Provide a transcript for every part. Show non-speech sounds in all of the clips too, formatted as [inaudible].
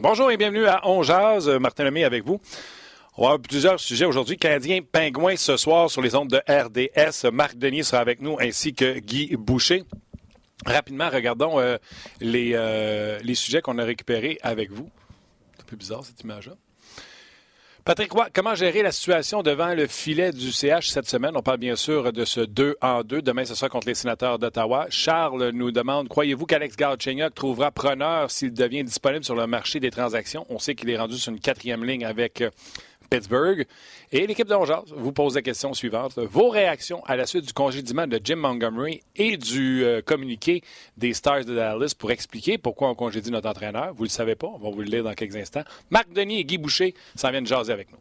Bonjour et bienvenue à On. Martin Lemay avec vous. On va avoir plusieurs sujets aujourd'hui. Canadien Pingouin ce soir sur les ondes de RDS. Marc Denis sera avec nous ainsi que Guy Boucher. Rapidement, regardons euh, les, euh, les sujets qu'on a récupérés avec vous. C'est un peu bizarre cette image-là. Patrick comment gérer la situation devant le filet du CH cette semaine? On parle bien sûr de ce 2 en 2. Demain, ce sera contre les sénateurs d'Ottawa. Charles nous demande, croyez-vous qu'Alex Galchenyuk trouvera preneur s'il devient disponible sur le marché des transactions? On sait qu'il est rendu sur une quatrième ligne avec euh, Pittsburgh. Et l'équipe d'Angers vous pose la question suivante. Vos réactions à la suite du congédiement de Jim Montgomery et du euh, communiqué des Stars de Dallas pour expliquer pourquoi on congédie notre entraîneur? Vous ne le savez pas, on va vous le lire dans quelques instants. Marc Denis et Guy Boucher s'en viennent jaser avec nous.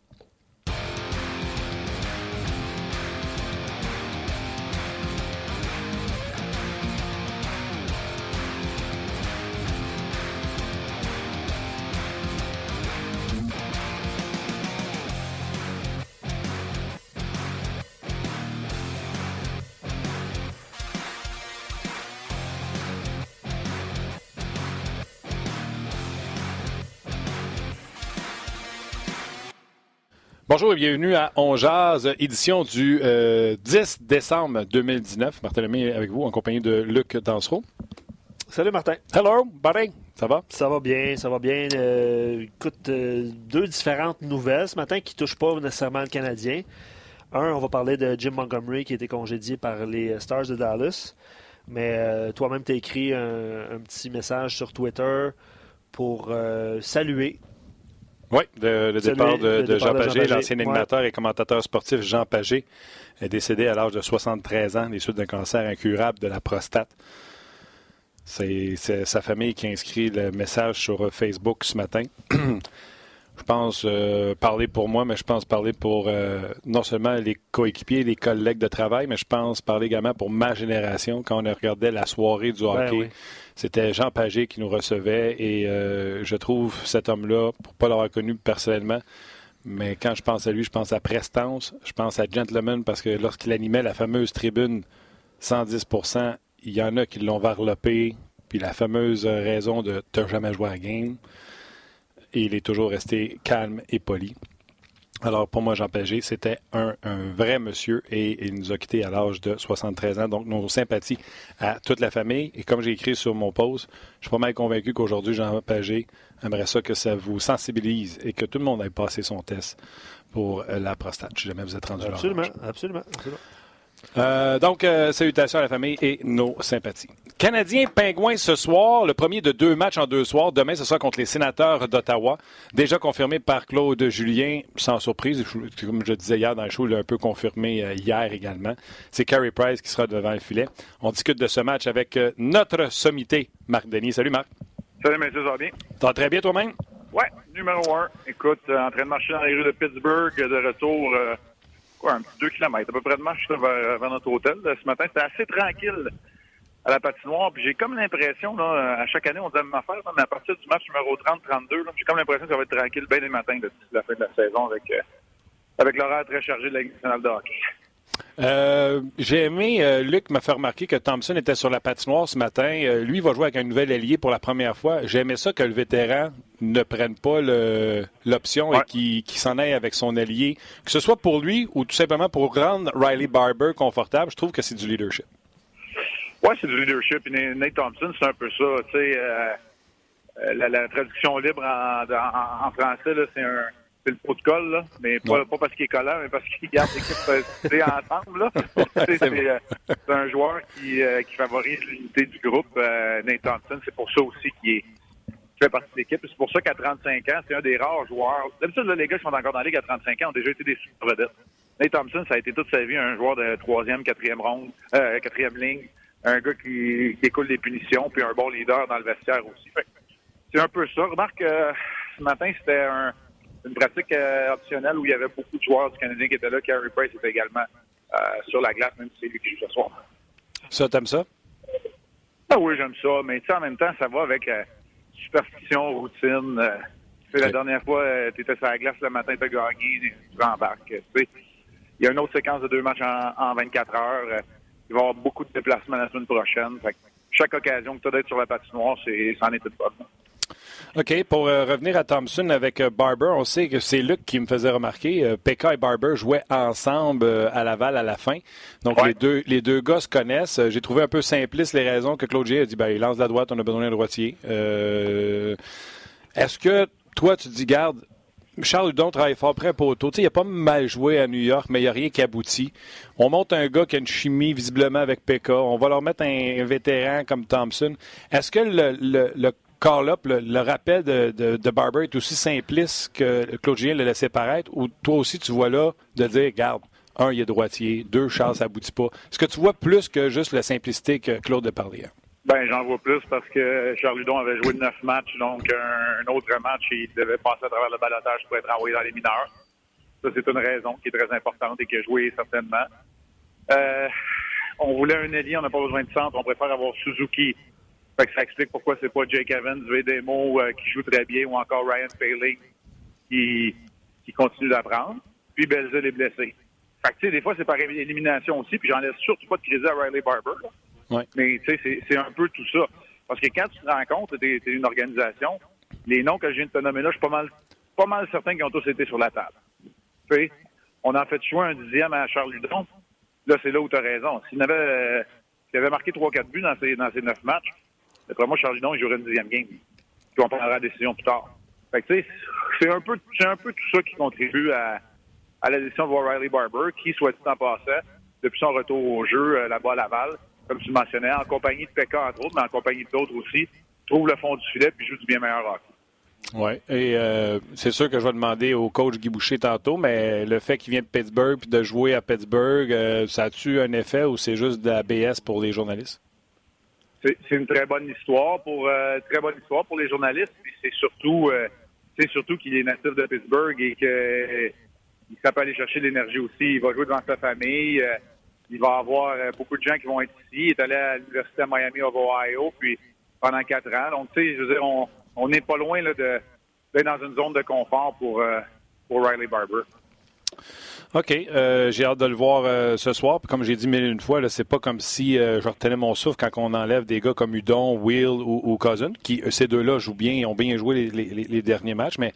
Bonjour et bienvenue à On Jazz, édition du 10 euh, décembre 2019. Martin Lemay avec vous en compagnie de Luc Dansereau. Salut Martin. Hello, buddy. Ça va? Ça va bien, ça va bien. Euh, écoute, euh, deux différentes nouvelles ce matin qui ne touchent pas nécessairement le Canadien. Un, on va parler de Jim Montgomery qui a été congédié par les Stars de Dallas. Mais toi-même, tu as écrit un, petit message sur Twitter pour saluer oui, le, départ de, Jean Pagé, l'ancien animateur et commentateur sportif Jean Pagé, est décédé à l'âge de 73 ans des suites d'un cancer incurable de la prostate. C'est sa famille qui a inscrit le message sur Facebook ce matin. [clears throat] je pense euh, parler pour moi, mais je pense parler pour euh, non seulement les coéquipiers, les collègues de travail, mais je pense parler également pour ma génération quand on regardait la soirée du ben hockey. C'était Jean Pagé qui nous recevait et euh, je trouve cet homme-là, pour ne pas l'avoir connu personnellement, mais quand je pense à lui, je pense à Prestance, je pense à Gentleman parce que lorsqu'il animait la fameuse tribune 110% il y en a qui l'ont varlopé, puis la fameuse raison de « t'as jamais joué à game », et il est toujours resté calme et poli. Alors, pour moi, Jean Pagé, c'était un, vrai monsieur et il nous a quittés à l'âge de 73 ans. Donc, nos sympathies à toute la famille. Et comme j'ai écrit sur mon post, je suis pas mal convaincu qu'aujourd'hui, Jean Pagé aimerait ça que ça vous sensibilise et que tout le monde ait passé son test pour euh, la prostate, si jamais vous êtes rendu absolument, là. Absolument, absolument. Euh, donc, euh, salutations à la famille et nos sympathies. Canadien Pingouin ce soir, le premier de deux matchs en deux soirs. Demain, ce sera contre les sénateurs d'Ottawa. Déjà confirmé par Claude Julien, sans surprise. Comme je disais hier dans le show, il l'a un peu confirmé euh, hier également. C'est Carey Price qui sera devant le filet. On discute de ce match avec notre sommité, Marc Denis. Salut Marc. Salut, monsieur, ça va bien? Très bien toi-même? Oui, numéro un. Écoute, en train de marcher dans les rues de Pittsburgh, de retour quoi, un petit deux kilomètres à peu près de marche vers, notre hôtel. Ce matin, c'était assez tranquille à la patinoire. Puis j'ai comme l'impression, là, à chaque année, on dit la même affaire, mais à partir du match numéro 30-32, j'ai comme l'impression que ça va être tranquille bien les matins d'ici la fin de la saison avec, euh, avec l'horaire très chargé de la Ligue nationale de hockey. Euh, j'ai aimé, euh, Luc m'a fait remarquer que Thompson était sur la patinoire ce matin. Euh, lui, il va jouer avec un nouvel allié pour la première fois. J'ai aimé ça que le vétéran ne prenne pas l'option et qu'il s'en aille avec son allié, que ce soit pour lui ou tout simplement pour rendre Riley Barber confortable. Je trouve que c'est du leadership. Oui, c'est du leadership. Et Nate Thompson, c'est un peu ça. la, traduction libre en, en français, c'est un c'est le pot de colle, là, mais pas, parce qu'il est collant, mais parce qu'il garde l'équipe ensemble. Là. [laughs] Euh, c'est, un joueur qui, euh, qui favorise l'unité du groupe. Euh, Nate Thompson, c'est pour ça aussi qu'il fait partie de l'équipe. C'est pour ça qu'à 35 ans, c'est un des rares joueurs. D'habitude, là, les gars qui sont encore dans la ligue à 35 ans ont déjà été des super vedettes. Nate Thompson, ça a été toute sa vie un joueur de troisième, quatrième ronde, euh, quatrième ligne, un gars qui, qui écoule des punitions, puis un bon leader dans le vestiaire aussi. c'est un peu ça. Remarque, ce matin, c'était un une pratique euh, optionnelle où il y avait beaucoup de joueurs du Canadien qui étaient là. Carey Price était également euh, sur la glace, même si c'est lui qui joue ce soir. Ça, t'aimes ça? Ah oui, j'aime ça. Mais tu en même temps, ça va avec euh, superstition, routine. La dernière fois, tu étais sur la glace le matin, tu as gagné, tu embarques. Il y a une autre séquence de deux matchs en, 24 heures. il va y avoir beaucoup de déplacements la semaine prochaine. chaque occasion que tu as d'être sur la patinoire, c'est, c'en est toute bonne. OK. Pour euh, revenir à Thompson avec euh, Barber, on sait que c'est Luc qui me faisait remarquer. Euh, Pekka et Barber jouaient ensemble à Laval à la fin. Donc, les, deux, les deux gars se connaissent. J'ai trouvé un peu simpliste les raisons que Claude G a dit ben, il lance la droite, on a besoin d'un droitier. Est-ce que toi, tu dis, garde, Charles Hudon travaille fort près poteau. Il a pas mal joué à New York, mais il n'y a rien qui aboutit. On monte un gars qui a une chimie visiblement avec Pekka. On va leur mettre un, vétéran comme Thompson. Est-ce que le, le, le call-up, le, rappel de, de, Barber est aussi simpliste que Claude Julien le laissait paraître, ou toi aussi tu vois là de dire, garde, un, il est droitier, deux, Charles, ça aboutit pas. Est-ce que tu vois plus que juste la simplicité que Claude a parlé? Hein? Ben, j'en vois plus parce que Charles Ludon avait joué neuf matchs, donc un, autre match, il devait passer à travers le balotage pour être envoyé dans les mineurs. Ça, c'est une raison qui est très importante et qui a joué certainement. Euh, on voulait un ailier, on n'a pas besoin de centre, on préfère avoir Suzuki. Fait que ça explique pourquoi c'est pas Jake Evans, Vedemo euh, qui joue très bien ou encore Ryan Paley qui, qui continue d'apprendre. Puis Belzil est blessé. Fait que, tu sais, des fois, c'est par élimination aussi, puis j'en laisse surtout pas de crédit à Riley Barber. Mais tu sais, c'est un peu tout ça. Parce que quand tu te rends compte tu es, une organisation, les noms que je viens de te nommer là, je suis pas mal, pas mal certain qu'ils ont tous été sur la table. Tu sais, on a fait jouer un dixième à Charles Ludon. Là, c'est là où tu as raison. S'il avait, euh, avait marqué 3-4 buts dans ces, dans ces 9 matchs, d'après moi, Charles Ludon, il une dixième game. Puis on prendra la décision plus tard. Fait que, tu sais, c'est un, peu, un peu tout ça qui contribue à, la décision de voir Riley Barber, qui, soit dit en passant, depuis son retour au jeu euh, là-bas à Laval, comme tu mentionnais, en compagnie de Pekka, entre autres, mais en compagnie d'autres aussi, trouve le fond du filet puis joue du bien meilleur hockey. Oui, et euh, c'est sûr que je vais demander au coach Guy Boucher tantôt, mais le fait qu'il vient de Pittsburgh puis de jouer à Pittsburgh, euh, ça a-tu un effet ou c'est juste de la BS pour les journalistes? C'est une très bonne histoire pour euh, très bonne histoire pour les journalistes, c'est surtout c'est surtout qu'il est natif de Pittsburgh et qu'il sait pas aller chercher l'énergie aussi. Il va jouer devant sa famille il va avoir euh, beaucoup de gens qui vont être ici. Il est allé à l'Université de Miami of Ohio, puis pendant quatre ans. Donc, tu sais, je veux dire, on n'est pas loin là, de d'être dans une zone de confort pour, euh, pour Riley Barber. OK. Euh, j'ai hâte de le voir euh, ce soir. comme j'ai dit mille une fois, c'est pas comme si euh, je retenais mon souffle quand on enlève des gars comme Udon, Will ou, Cousin, qui ces deux-là jouent bien, ont bien joué les, derniers matchs, mais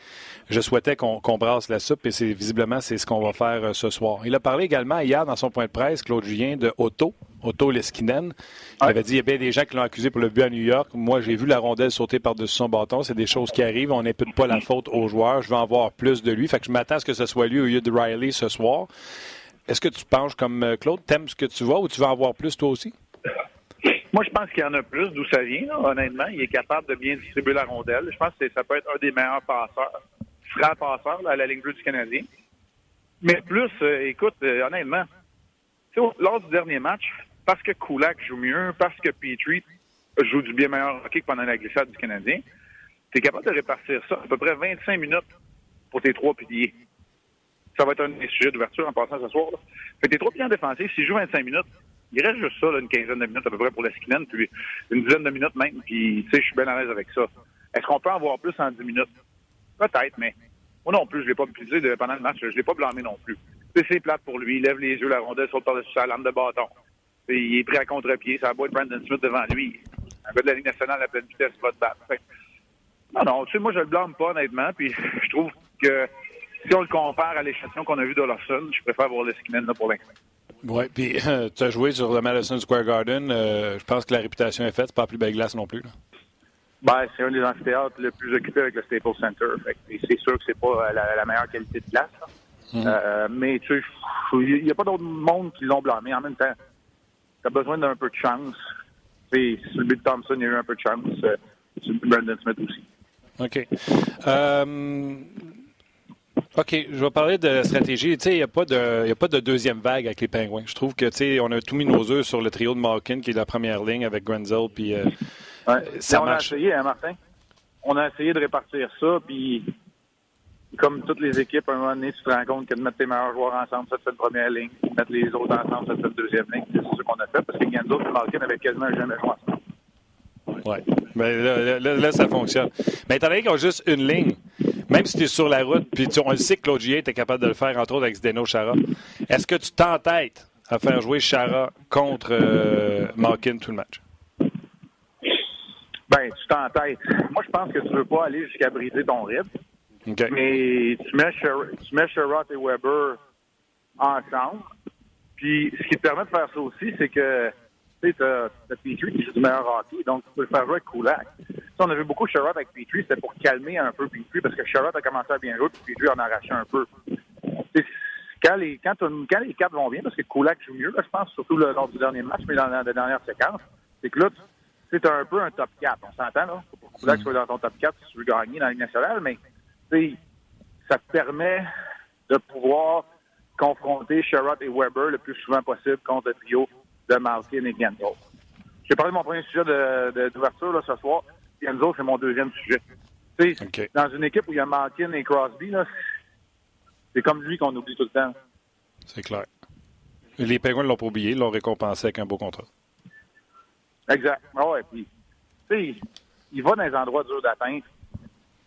je souhaitais qu'on brasse la soupe et c'est visiblement c'est ce qu'on va faire ce soir. Il a parlé également hier dans son point de presse, Claude Julien, de Otto, Otto Leskinen. Il avait dit il y a bien des gens qui l'ont accusé pour le but à New York. Moi, j'ai vu la rondelle sauter par-dessus son bâton. C'est des choses qui arrivent. On n'impute pas la faute aux joueurs. Je veux en voir plus de lui. Fait que je m'attends à ce que ce soit lui au lieu de Riley ce soir. Est-ce que tu penses comme euh, Claude? T'aimes ce que tu vois ou tu veux en voir plus toi aussi? Moi, je pense qu'il y en a plus d'où ça vient, honnêtement. Il est capable de bien distribuer la rondelle. Je pense que ça peut être un des meilleurs passeurs, francs passeurs à la ligne bleue du Canadien. Mais plus, euh, écoute, euh, honnêtement, lors du dernier match, parce que Kulak joue mieux, parce que Petrie joue du bien meilleur hockey que pendant la glissade du Canadien, tu es capable de répartir ça à peu près 25 minutes pour tes trois piliers. Ça va être un des sujets d'ouverture en passant ce soir. Fait tes trois piliers en défensif, s'ils jouent 25 minutes, il reste juste ça, une quinzaine de minutes à peu près pour la puis une dizaine de minutes même, puis tu sais, je suis bien à l'aise avec ça. Est-ce qu'on peut en voir plus en 10 minutes? Peut-être, mais moi non plus, je l'ai pas utilisé pendant le match, je l'ai pas blâmé non plus. C'est plate pour lui, il lève les yeux, la rondelle saute par-dessus sa lame de bâton il est pris à contre-pied. Ça va être Brandon Smith devant lui. Un gars de la Ligue nationale à pleine vitesse va se battre. non, non, tu sais, moi, je le blâme pas, honnêtement. Puis je trouve que si on le compare à l'échantillon qu'on a vu d'Olofsson, je préfère voir le Skinnen là pour l'instant. Oui, puis [laughs] tu as joué sur le Madison Square Garden. Euh, je pense que la réputation est faite. C'est pas la plus belle glace non plus. Ben, c'est un des amphithéâtres le plus occupé avec le Staples Center. c'est sûr que c'est pas la, meilleure qualité de glace. Mm-hmm. Euh, mais tu sais, il n'y a pas d'autre monde qui l'ont blâmé. En même temps, tu as besoin d'un peu de chance. Sur le but de Thompson, il y a eu un peu de chance. Euh, sur le but de Brandon Smith aussi. OK. Euh, OK, je vais parler de stratégie. Il n'y a, pas de, a pas de deuxième vague avec les Pingouins. Je trouve que, on a tout mis nos œufs sur le trio de Malkin, qui est la première ligne avec Grenzel, puis euh, ouais. ça on a essayé, hein, Martin? On a essayé de répartir ça, puis comme toutes les équipes, à un moment donné, tu te rends compte que de mettre tes meilleurs joueurs ensemble, ça te fait une première ligne. De mettre les autres ensemble, ça te fait une deuxième ligne. C'est ce qu'on a fait parce que Ganzo et Malkin avaient quasiment jamais joué ensemble. Oui. Mais là, là, là, ça fonctionne. Mais étant donné qu'ils ont juste une ligne, même si tu es sur la route, puis tu, on le sait que Claude Gier était capable de le faire, entre autres avec Zdeno Chara, est-ce que tu t'entêtes à faire jouer Chara contre euh, Malkin tout le match? Ben, tu t'entêtes. Moi, je pense que tu veux pas aller jusqu'à briser ton rythme. Mais tu mets, tu mets Sherrod et Weber ensemble. Puis, ce qui te permet de faire ça aussi, c'est que tu sais, as Petrie qui joue du meilleur hockey, donc tu peux le faire jouer avec Kulak. on a vu beaucoup Sherrod avec Petrie, c'était pour calmer un peu Petrie, parce que Sherrod a commencé à bien jouer, puis Petrie en a arraché un peu. quand les, quand, quand, les quatre vont bien, parce que Kulak joue mieux, je pense, surtout lors du dernier match, mais dans la, dernière séquence, c'est que là, c'est un peu un top 4. On s'entend, là? Pour que Kulak mm. soit dans ton top 4 si tu veux gagner dans la Ligue nationale, mais ça te permet de pouvoir confronter Sherrod et Weber le plus souvent possible contre le trio de Malkin et Genzo. J'ai parlé de mon premier sujet d'ouverture de, ce soir. Genzo, c'est mon deuxième sujet. Dans une équipe où il y a Malkin et Crosby, c'est comme lui qu'on oublie tout le temps. C'est clair. Les Penguins ne l'ont pas oublié, ils l'ont récompensé avec un beau contrat. Exact. Ah ouais, puis, il va dans les endroits durs d'atteinte,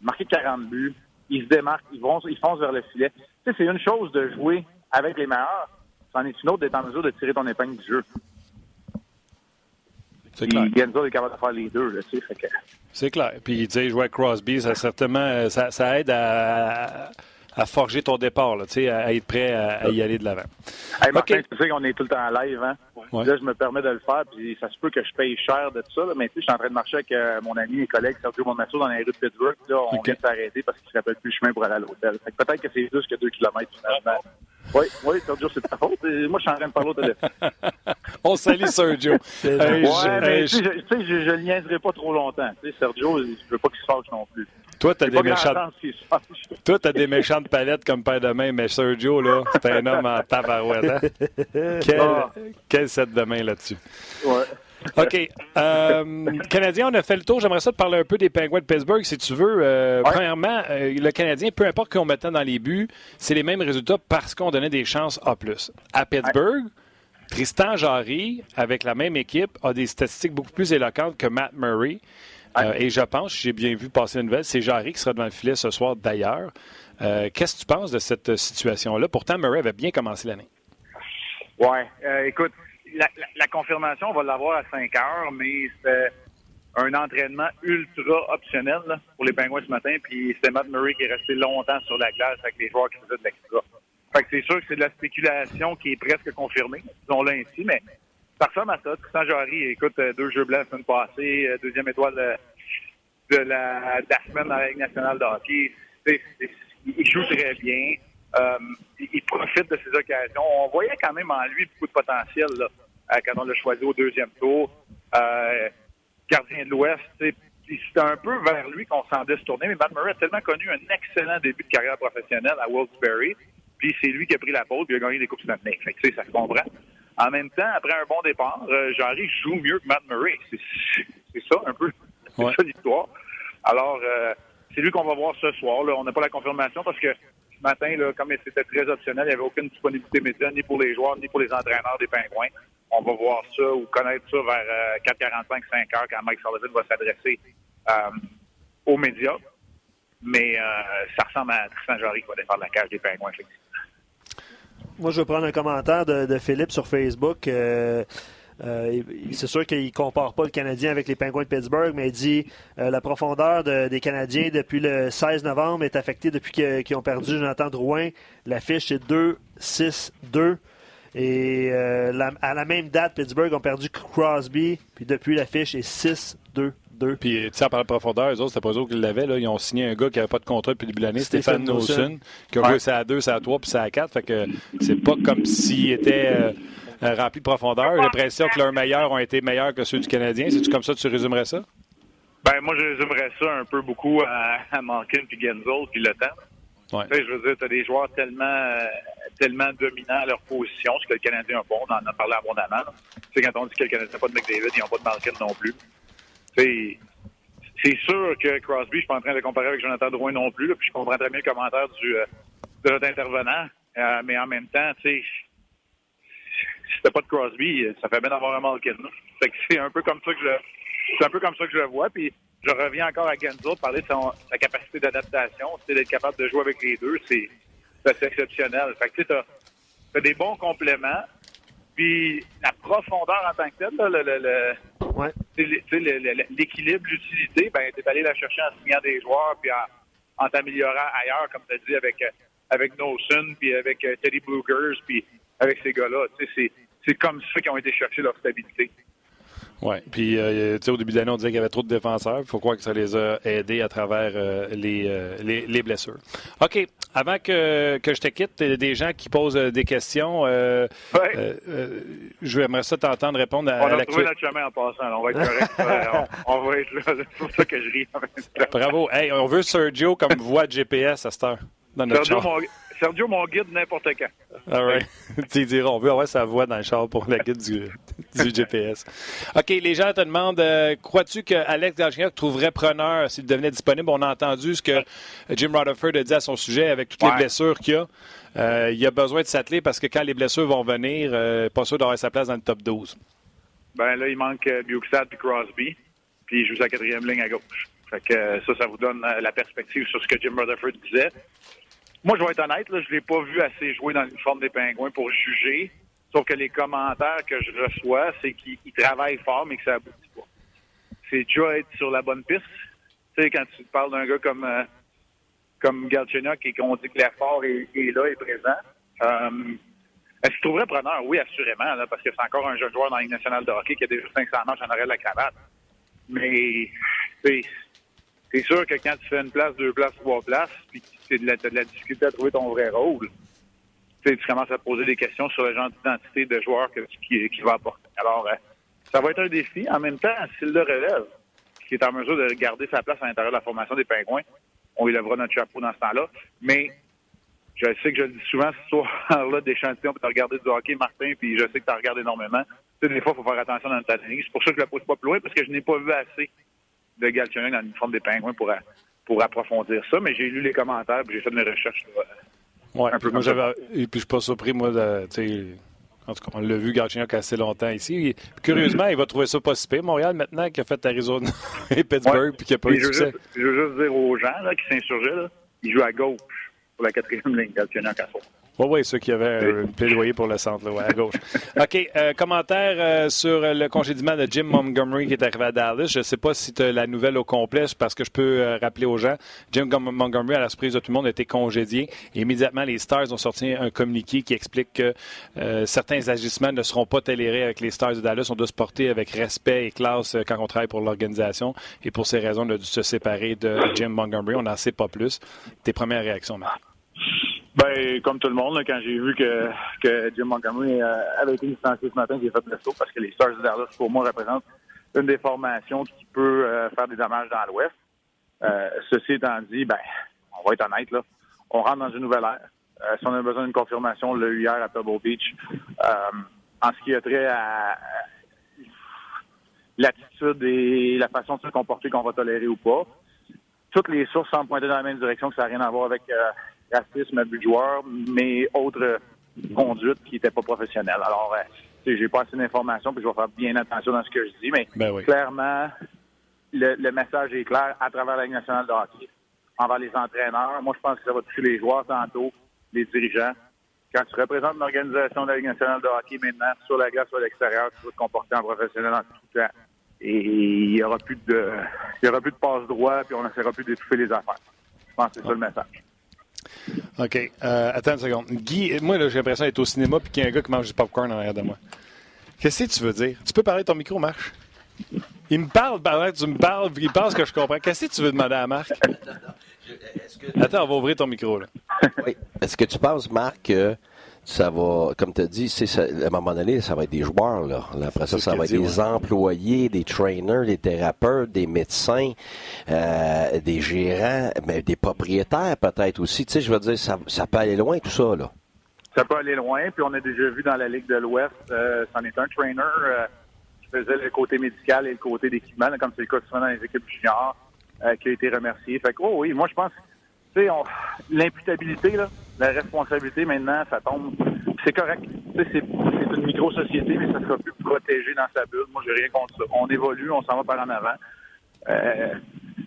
marquer 40 buts, il se démarque, ils, vont, ils foncent vers le filet. Tu sais, c'est une chose de jouer avec les meilleurs, c'en est une autre d'être en mesure de tirer ton épingle du jeu. C'est clair. Genzo est capable de faire les deux, tu sais, que... C'est clair. Puis, tu sais, jouer avec Crosby, ça, certainement, ça, ça aide à, à forger ton départ, là, à être prêt à, y aller de l'avant. Hey, Martin, tu sais qu'on est tout le temps en live, hein? Là, je me permets de le faire, puis ça se peut que je paye cher de tout ça, là, mais tu sais, je suis en train de marcher avec euh, mon ami et collègue Sergio Monmassou dans les rues de Pittsburgh, là, on vient de s'arrêter parce qu'il ne se rappelle plus le chemin pour aller à l'hôtel. Peut-être que c'est plus que deux kilomètres, finalement. Oui, oui, Sergio, c'est ta faute. moi, je suis en train de parler au téléphone. [laughs] On salue Sergio. [laughs] ouais, mais je ne niaiserai pas trop longtemps. Sergio, je veux pas qu'il se fâche non plus. Toi, t'as des méchantes. Toi, t'as des méchantes palettes comme père de main, mais Sergio, là, c'est un homme en tabarouette. Hein? [laughs] Quel, ah. quel set de main là-dessus? Ouais. OK. Euh, Canadien, on a fait le tour. J'aimerais ça te parler un peu des Penguins de Pittsburgh, si tu veux. Euh, premièrement, euh, le Canadien, peu importe qu'on mettait dans les buts, c'est les mêmes résultats parce qu'on donnait des chances A+. À Pittsburgh, Tristan Jarry, avec la même équipe, a des statistiques beaucoup plus éloquentes que Matt Murray. Euh, et je pense, j'ai bien vu passer une nouvelle, c'est Jarry qui sera devant le filet ce soir d'ailleurs. Euh, qu'est-ce que tu penses de cette situation-là? Pourtant, Murray avait bien commencé l'année. Oui. Euh, écoute, la, confirmation, on va l'avoir à 5 heures, mais c'est un entraînement ultra optionnel pour les Pingouins ce matin. Puis c'est Matt Murray qui est resté longtemps sur la glace avec les joueurs qui faisaient de l'extra. Fait que c'est sûr que c'est de la spéculation qui est presque confirmée, disons-le ainsi, mais ça ressemble à ça. Tristan Jarry, écoute, euh, deux jeux blancs la semaine passée, euh, deuxième étoile de, la, semaine dans la Ligue nationale de hockey. il joue très bien. Euh, il profite de ses occasions. On voyait quand même en lui beaucoup de potentiel quand on l'a choisi au deuxième tour. gardien de l'Ouest, c'est un peu vers lui qu'on s'en se tourner. Mais Matt Murray a tellement connu un excellent début de carrière professionnelle à Wilkes-Barre. Puis c'est lui qui a pris la pause et a gagné des Coupes Stanley. Fait que, ça se comprend. En même temps, après un bon départ, euh, Jarry joue mieux que Matt Murray. C'est ça un peu. C'est ça l'histoire. Alors, euh, c'est lui qu'on va voir ce soir. Là. On n'a pas la confirmation parce que ce matin, là, comme c'était très optionnel, il n'y avait aucune disponibilité médiane ni pour les joueurs, ni pour les entraîneurs des Pingouins. On va voir ça ou connaître ça vers 4h45, 5h quand Mike Sullivan va s'adresser euh, aux médias. Mais euh, ça ressemble à Tristan Jarry qui va défendre la cage des Pingouins, effectivement. Moi, je vais prendre un commentaire de, Philippe sur Facebook. Euh, euh, c'est sûr qu'il compare pas le Canadien avec les Penguins de Pittsburgh, mais il dit euh, la profondeur des Canadiens depuis le 16 novembre est affectée depuis qu'ils ont perdu Jonathan Drouin. La fiche est 2-6-2. Et à la même date, Pittsburgh ont perdu Crosby, puis depuis la fiche est 6-2. Puis, tu sais, en parlant de profondeur, eux autres, c'était pas eux qui l'avaient. Là. Ils ont signé un gars qui n'avait pas de contrat depuis le début de l'année, Stéphane Nelson, qui a joué ça à 2, ça à 3, puis ça à 4. Fait que c'est pas comme s'il était euh, euh, rempli de profondeur. J'ai l'impression que leurs meilleurs ont été meilleurs que ceux du Canadien. C'est-tu comme ça que tu résumerais ça? Ben, moi, je résumerais ça un peu beaucoup à, à Malkin puis Genzel puis le temps. Ouais. Tu sais, je veux dire, tu as des joueurs tellement, euh, tellement dominants à leur position, ce que le Canadien a bon, on en a parlé abondamment. Tu sais, quand on dit que le Canadien n'a pas de McDavid, ils n'ont pas de Malkin non plus c'est sûr que Crosby, je suis pas en train de comparer avec Jonathan Drouin non plus, puis je comprends très bien le commentaire du, euh, de notre intervenant, euh, mais en même temps, tu sais, si pas de Crosby, ça fait bien d'avoir un Malkin. Fait que c'est un peu comme ça que je, c'est un peu que je le vois, puis je reviens encore à Genzo, parler de sa capacité d'adaptation, d'être capable de jouer avec les deux, c'est, exceptionnel. Fait que tu as des bons compléments, puis la profondeur en tant que telle, le, le, le l'équilibre, l'utilité, ben, c'est d'aller la chercher en signant des joueurs puis en, en t'améliorant ailleurs, comme tu as dit, avec, avec puis avec Teddy Brugers, puis avec ces gars-là. C'est comme ça qu'ils ont été chercher leur stabilité. Oui. Puis, euh, tu sais, au début de l'année, on disait qu'il y avait trop de défenseurs. Il faut croire que ça les a aidés à travers euh, euh, les, les, blessures. OK. Avant que, que je te quitte, il y a des gens qui posent des questions. Euh, je aimerais ça t'entendre répondre à, on a trouvé notre chemin en passant. On va être correct. [laughs] on, va être là. C'est pour ça que je ris. Bravo. Hey, on veut Sergio comme [laughs] voix de GPS à cette heure. Dans notre Sergio, Sergio, mon guide n'importe quand. All right. [laughs] tu diras, on veut avoir sa voix dans le char pour la guide du, du GPS. OK, les gens te demandent euh, crois-tu que Alex Galchenyuk trouverait preneur s'il devenait disponible? On a entendu ce que Jim Rutherford a dit à son sujet avec toutes les blessures qu'il a. Euh, il a besoin de s'atteler parce que quand les blessures vont venir, euh, pas sûr d'avoir sa place dans le top 12. Ben là, il manque Bukestad et Crosby, puis il joue sa quatrième ligne à gauche. Fait que ça, ça vous donne la perspective sur ce que Jim Rutherford disait. Moi, je vais être honnête, là, je l'ai pas vu assez jouer dans l'uniforme des Pingouins pour juger. Sauf que les commentaires que je reçois, c'est qu'il travaille fort, mais que ça aboutit pas. C'est déjà être sur la bonne piste. Tu sais, quand tu parles d'un gars comme euh, comme et qu'on dit que l'effort est, là, est présent. Euh, est-ce qu'il trouverait preneur? Oui, assurément, parce que c'est encore un jeune joueur dans la nationale de hockey qui a déjà 500 matchs en arrêt de la cravate. Mais, c'est sûr que quand tu fais une place, deux places, trois places, puis tu de, la, difficulté à trouver ton vrai rôle, tu commences à poser des questions sur le genre d'identité de joueur que, qui, va apporter. Alors, euh, ça va être un défi. En même temps, s'il le relève, qui est en mesure de garder sa place à l'intérieur de la formation des Pingouins, on lui lèvera notre chapeau dans ce temps-là. Mais je sais que je le dis souvent, ce soir-là d'échantillon, puis tu regarder du hockey, Martin, puis je sais que tu regardes énormément. Tu sais, des fois, il faut faire attention dans notre analyse. C'est pour ça que je la pose pas plus loin, parce que je n'ai pas vu assez de Galchenyuk dans l'uniforme des Pingouins pour, pour approfondir ça, mais j'ai lu les commentaires et j'ai fait mes recherches. Ouais, un peu moi, Et puis je suis pas surpris, moi, de, en tout cas, on l'a vu Galchenyuk assez longtemps ici. curieusement, il va trouver ça pas si pire. Montréal, maintenant, qui a fait Arizona [laughs] et Pittsburgh, puis qui n'a pas eu de succès. je veux juste dire aux gens là, qui s'insurgeaient, il joue à gauche pour la quatrième ligne, Galchenyuk à soir. Oui, oui, ceux qui avaient un plaidoyer pour le centre, là, à gauche. [laughs] OK. Euh, commentaire euh, sur le congédiement de Jim Montgomery qui est arrivé à Dallas. Je ne sais pas si tu as la nouvelle au complet, parce que je peux euh, rappeler aux gens. Jim Montgomery, à la surprise de tout le monde, a été congédié. Et immédiatement, les Stars ont sorti un communiqué qui explique que certains agissements ne seront pas tolérés avec les Stars de Dallas. On doit se porter avec respect et classe quand on travaille pour l'organisation. Et pour ces raisons, on a dû se séparer de Jim Montgomery. On n'en sait pas plus. Tes premières réactions, Marc? Ben, comme tout le monde, quand j'ai vu que, que Jim Montgomery euh, avait été licencié ce matin, j'ai fait le saut parce que les Stars de Dallas, pour moi, représentent une des formations qui peut euh, faire des dommages dans l'Ouest. Euh, ceci étant dit, ben, on va être honnête, là, on rentre dans une nouvelle ère. si on a besoin d'une confirmation, on l'a eu hier à Pebble Beach. en ce qui a trait à, l'attitude et la façon de se comporter qu'on va tolérer ou pas, toutes les sources semblent pointer dans la même direction que ça n'a rien à voir avec racisme, abus de joueur, mais autres conduites qui n'étaient pas professionnelles. Alors, euh, j'ai pas assez d'informations, puis je vais faire bien attention dans ce que je dis, mais ben clairement, le, message est clair à travers la Ligue nationale de hockey, envers les entraîneurs. Moi, je pense que ça va toucher les joueurs tantôt, les dirigeants. Quand tu représentes une organisation de la Ligue nationale de hockey maintenant, sur la glace ou à l'extérieur, tu vas te comporter en professionnel en tout temps. Et il n'y aura plus de il y aura plus de passe droit, puis on n'essaiera plus d'étouffer les affaires. Je pense que c'est ça le message. OK. Euh, attends une seconde. Guy, moi, j'ai l'impression d'être au cinéma puis qu'il y a un gars qui mange du popcorn en arrière de moi. Qu'est-ce que tu veux dire? Tu peux parler ton micro, Marc? Il me parle pendant que tu me parles puis il pense que je comprends. Qu'est-ce que tu veux demander à Marc? Attends, on va ouvrir ton micro, là. oui. Est-ce que tu penses, Marc, que ça va, comme tu as dit, ça, à un moment donné, ça va être des joueurs. Là. Après ça, ça va être des employés, des trainers, des thérapeutes, des médecins, euh, des gérants, mais des propriétaires peut-être aussi. Tu sais, je veux dire, ça, ça peut aller loin tout ça. Là. Ça peut aller loin, puis on a déjà vu dans la Ligue de l'Ouest, euh, c'en est un trainer euh, qui faisait le côté médical et le côté d'équipement, comme c'est le cas souvent dans les équipes juniors, qui a été remercié. Fait que, oh oui, moi je pense, tu sais, l'imputabilité, là, la responsabilité maintenant, ça tombe. C'est correct. C'est une micro-société, mais ça sera plus protégé dans sa bulle. Moi, j'ai rien contre ça. On évolue, on s'en va par en avant. Euh,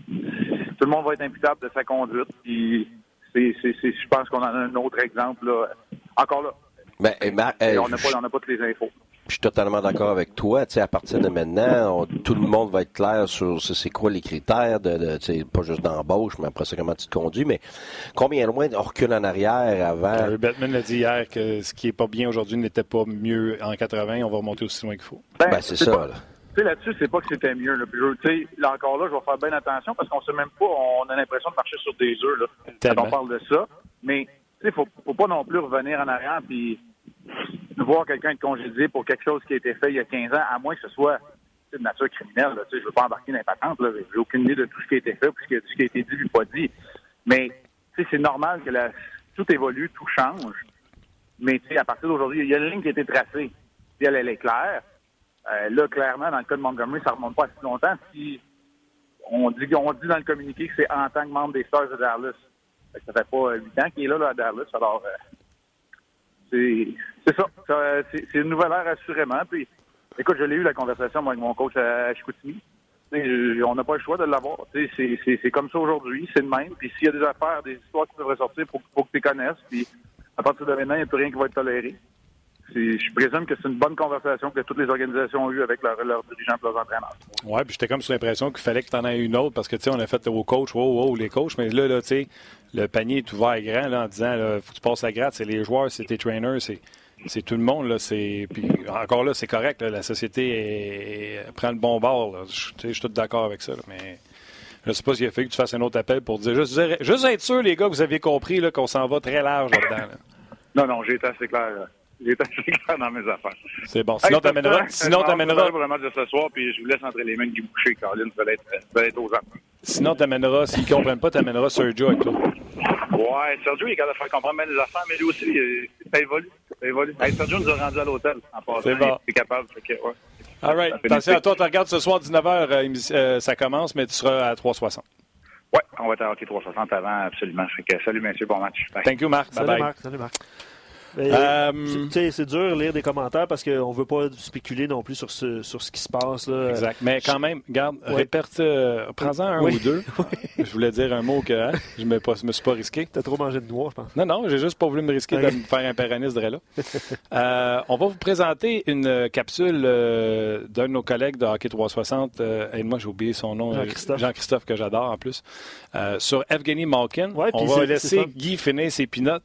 tout le monde va être imputable de sa conduite. Puis je pense qu'on en a un autre exemple là. Encore là. Ben, euh, on n'a pas, pas toutes les infos. Je suis totalement d'accord avec toi. Tu sais, à partir de maintenant, tout le monde va être clair sur c'est quoi les critères de, de tu sais, pas juste d'embauche, mais après ça comment tu te conduis. Mais combien loin on recule en arrière avant? Gary Bettman l'a dit hier que ce qui est pas bien aujourd'hui n'était pas mieux en 80. On va remonter aussi loin qu'il faut. Ben, ben c'est ça. Là. Là-dessus, c'est pas que c'était mieux. Là. là, encore là, je vais faire bien attention parce qu'on sait même pas, on a l'impression de marcher sur des œufs là, quand on parle de ça. Mais il faut, faut pas non plus revenir en arrière puis voir quelqu'un être congédié pour quelque chose qui a été fait il y a 15 ans, à moins que ce soit de nature criminelle. Je ne veux pas embarquer dans les patentes. J'ai aucune idée de tout ce qui a été fait, puis ce qui a été dit ou pas dit. Mais c'est normal que la, tout évolue, tout change. Mais à partir d'aujourd'hui, il y a une ligne qui a été tracée. Si elle, est claire. Euh, là, clairement, dans le cas de Montgomery, ça ne remonte pas assez longtemps. Si on dit, dit dans le communiqué que c'est en tant que membre des Stars de Dallas. Ça fait pas huit ans qu'il est là, là, à Dallas. Alors, euh, c'est ça. c'est une nouvelle ère, assurément. Puis, écoute, je l'ai eu la conversation avec mon coach à Chicoutimi. On n'a pas le choix de l'avoir. C'est comme ça aujourd'hui, c'est le même. Puis s'il y a des affaires, des histoires qui devraient sortir, il faut, que tu les connaisses. Puis à partir de maintenant, il n'y a plus rien qui va être toléré. Je présume que c'est une bonne conversation que toutes les organisations ont eue avec leurs dirigeants et leurs entraîneurs. Oui, puis j'étais comme sous l'impression qu'il fallait que tu en aies une autre parce que, tu sais, on a fait au coach, wow, wow, les coachs, mais là, là tu sais, le panier est ouvert grand là, en disant, il faut que tu passes la gratte, c'est les joueurs, c'est tes trainers, c'est c'est tout le monde. Là, c'est, puis encore là, c'est correct. la société prend le bon bord. Je, suis tout d'accord avec ça. mais je ne sais pas s'il a fallu que tu fasses un autre appel pour dire juste, juste être sûr, les gars, que vous avez compris qu'on s'en va très large là-dedans. Non, non, j'ai été assez clair. J'ai été assez [laughs] clair dans mes affaires. C'est bon. Sinon, tu amèneras. Sinon, t'amèneras. pour le match de ce soir, puis je vous laisse entre les mains du boucher, Caroline. Ça va être, être aux affaires. Sinon, tu amèneras, s'ils ne comprennent pas, tu amèneras Sergio avec toi. Ouais, Sergio, il est capable de faire comprendre bien les affaires, mais lui aussi, ça évolue. Ça évolue. Sergio nous a rendu à l'hôtel en passant. C'est bon. Il est capable. Que, ouais. All right. Attention à toi, tu regardes ce soir 19h, euh, euh, ça commence, mais tu seras à 360. Oui, on va être à hockey 360 avant, absolument. Fait que, salut, messieurs, bon match. Thank you, Marc. Salut, Marc. Salut, Marc. Euh, c'est dur de lire des commentaires parce qu'on ne veut pas spéculer non plus sur ce, sur ce qui se passe. Là. Exact. Mais quand même, garde, répète, euh, prends-en un ou deux. [laughs] Je voulais dire un mot que hein, je ne me, me, suis pas risqué. Tu as trop mangé de noix, je pense. Non, non, j'ai juste pas voulu me risquer de me faire un péraniste de là. [laughs] Euh, on va vous présenter une capsule d'un de nos collègues de Hockey 360. et moi, j'ai oublié son nom. Jean-Christophe. Jean-Christophe, que j'adore en plus. sur Evgeny Malkin. on va laisser Guy finir ses pinottes.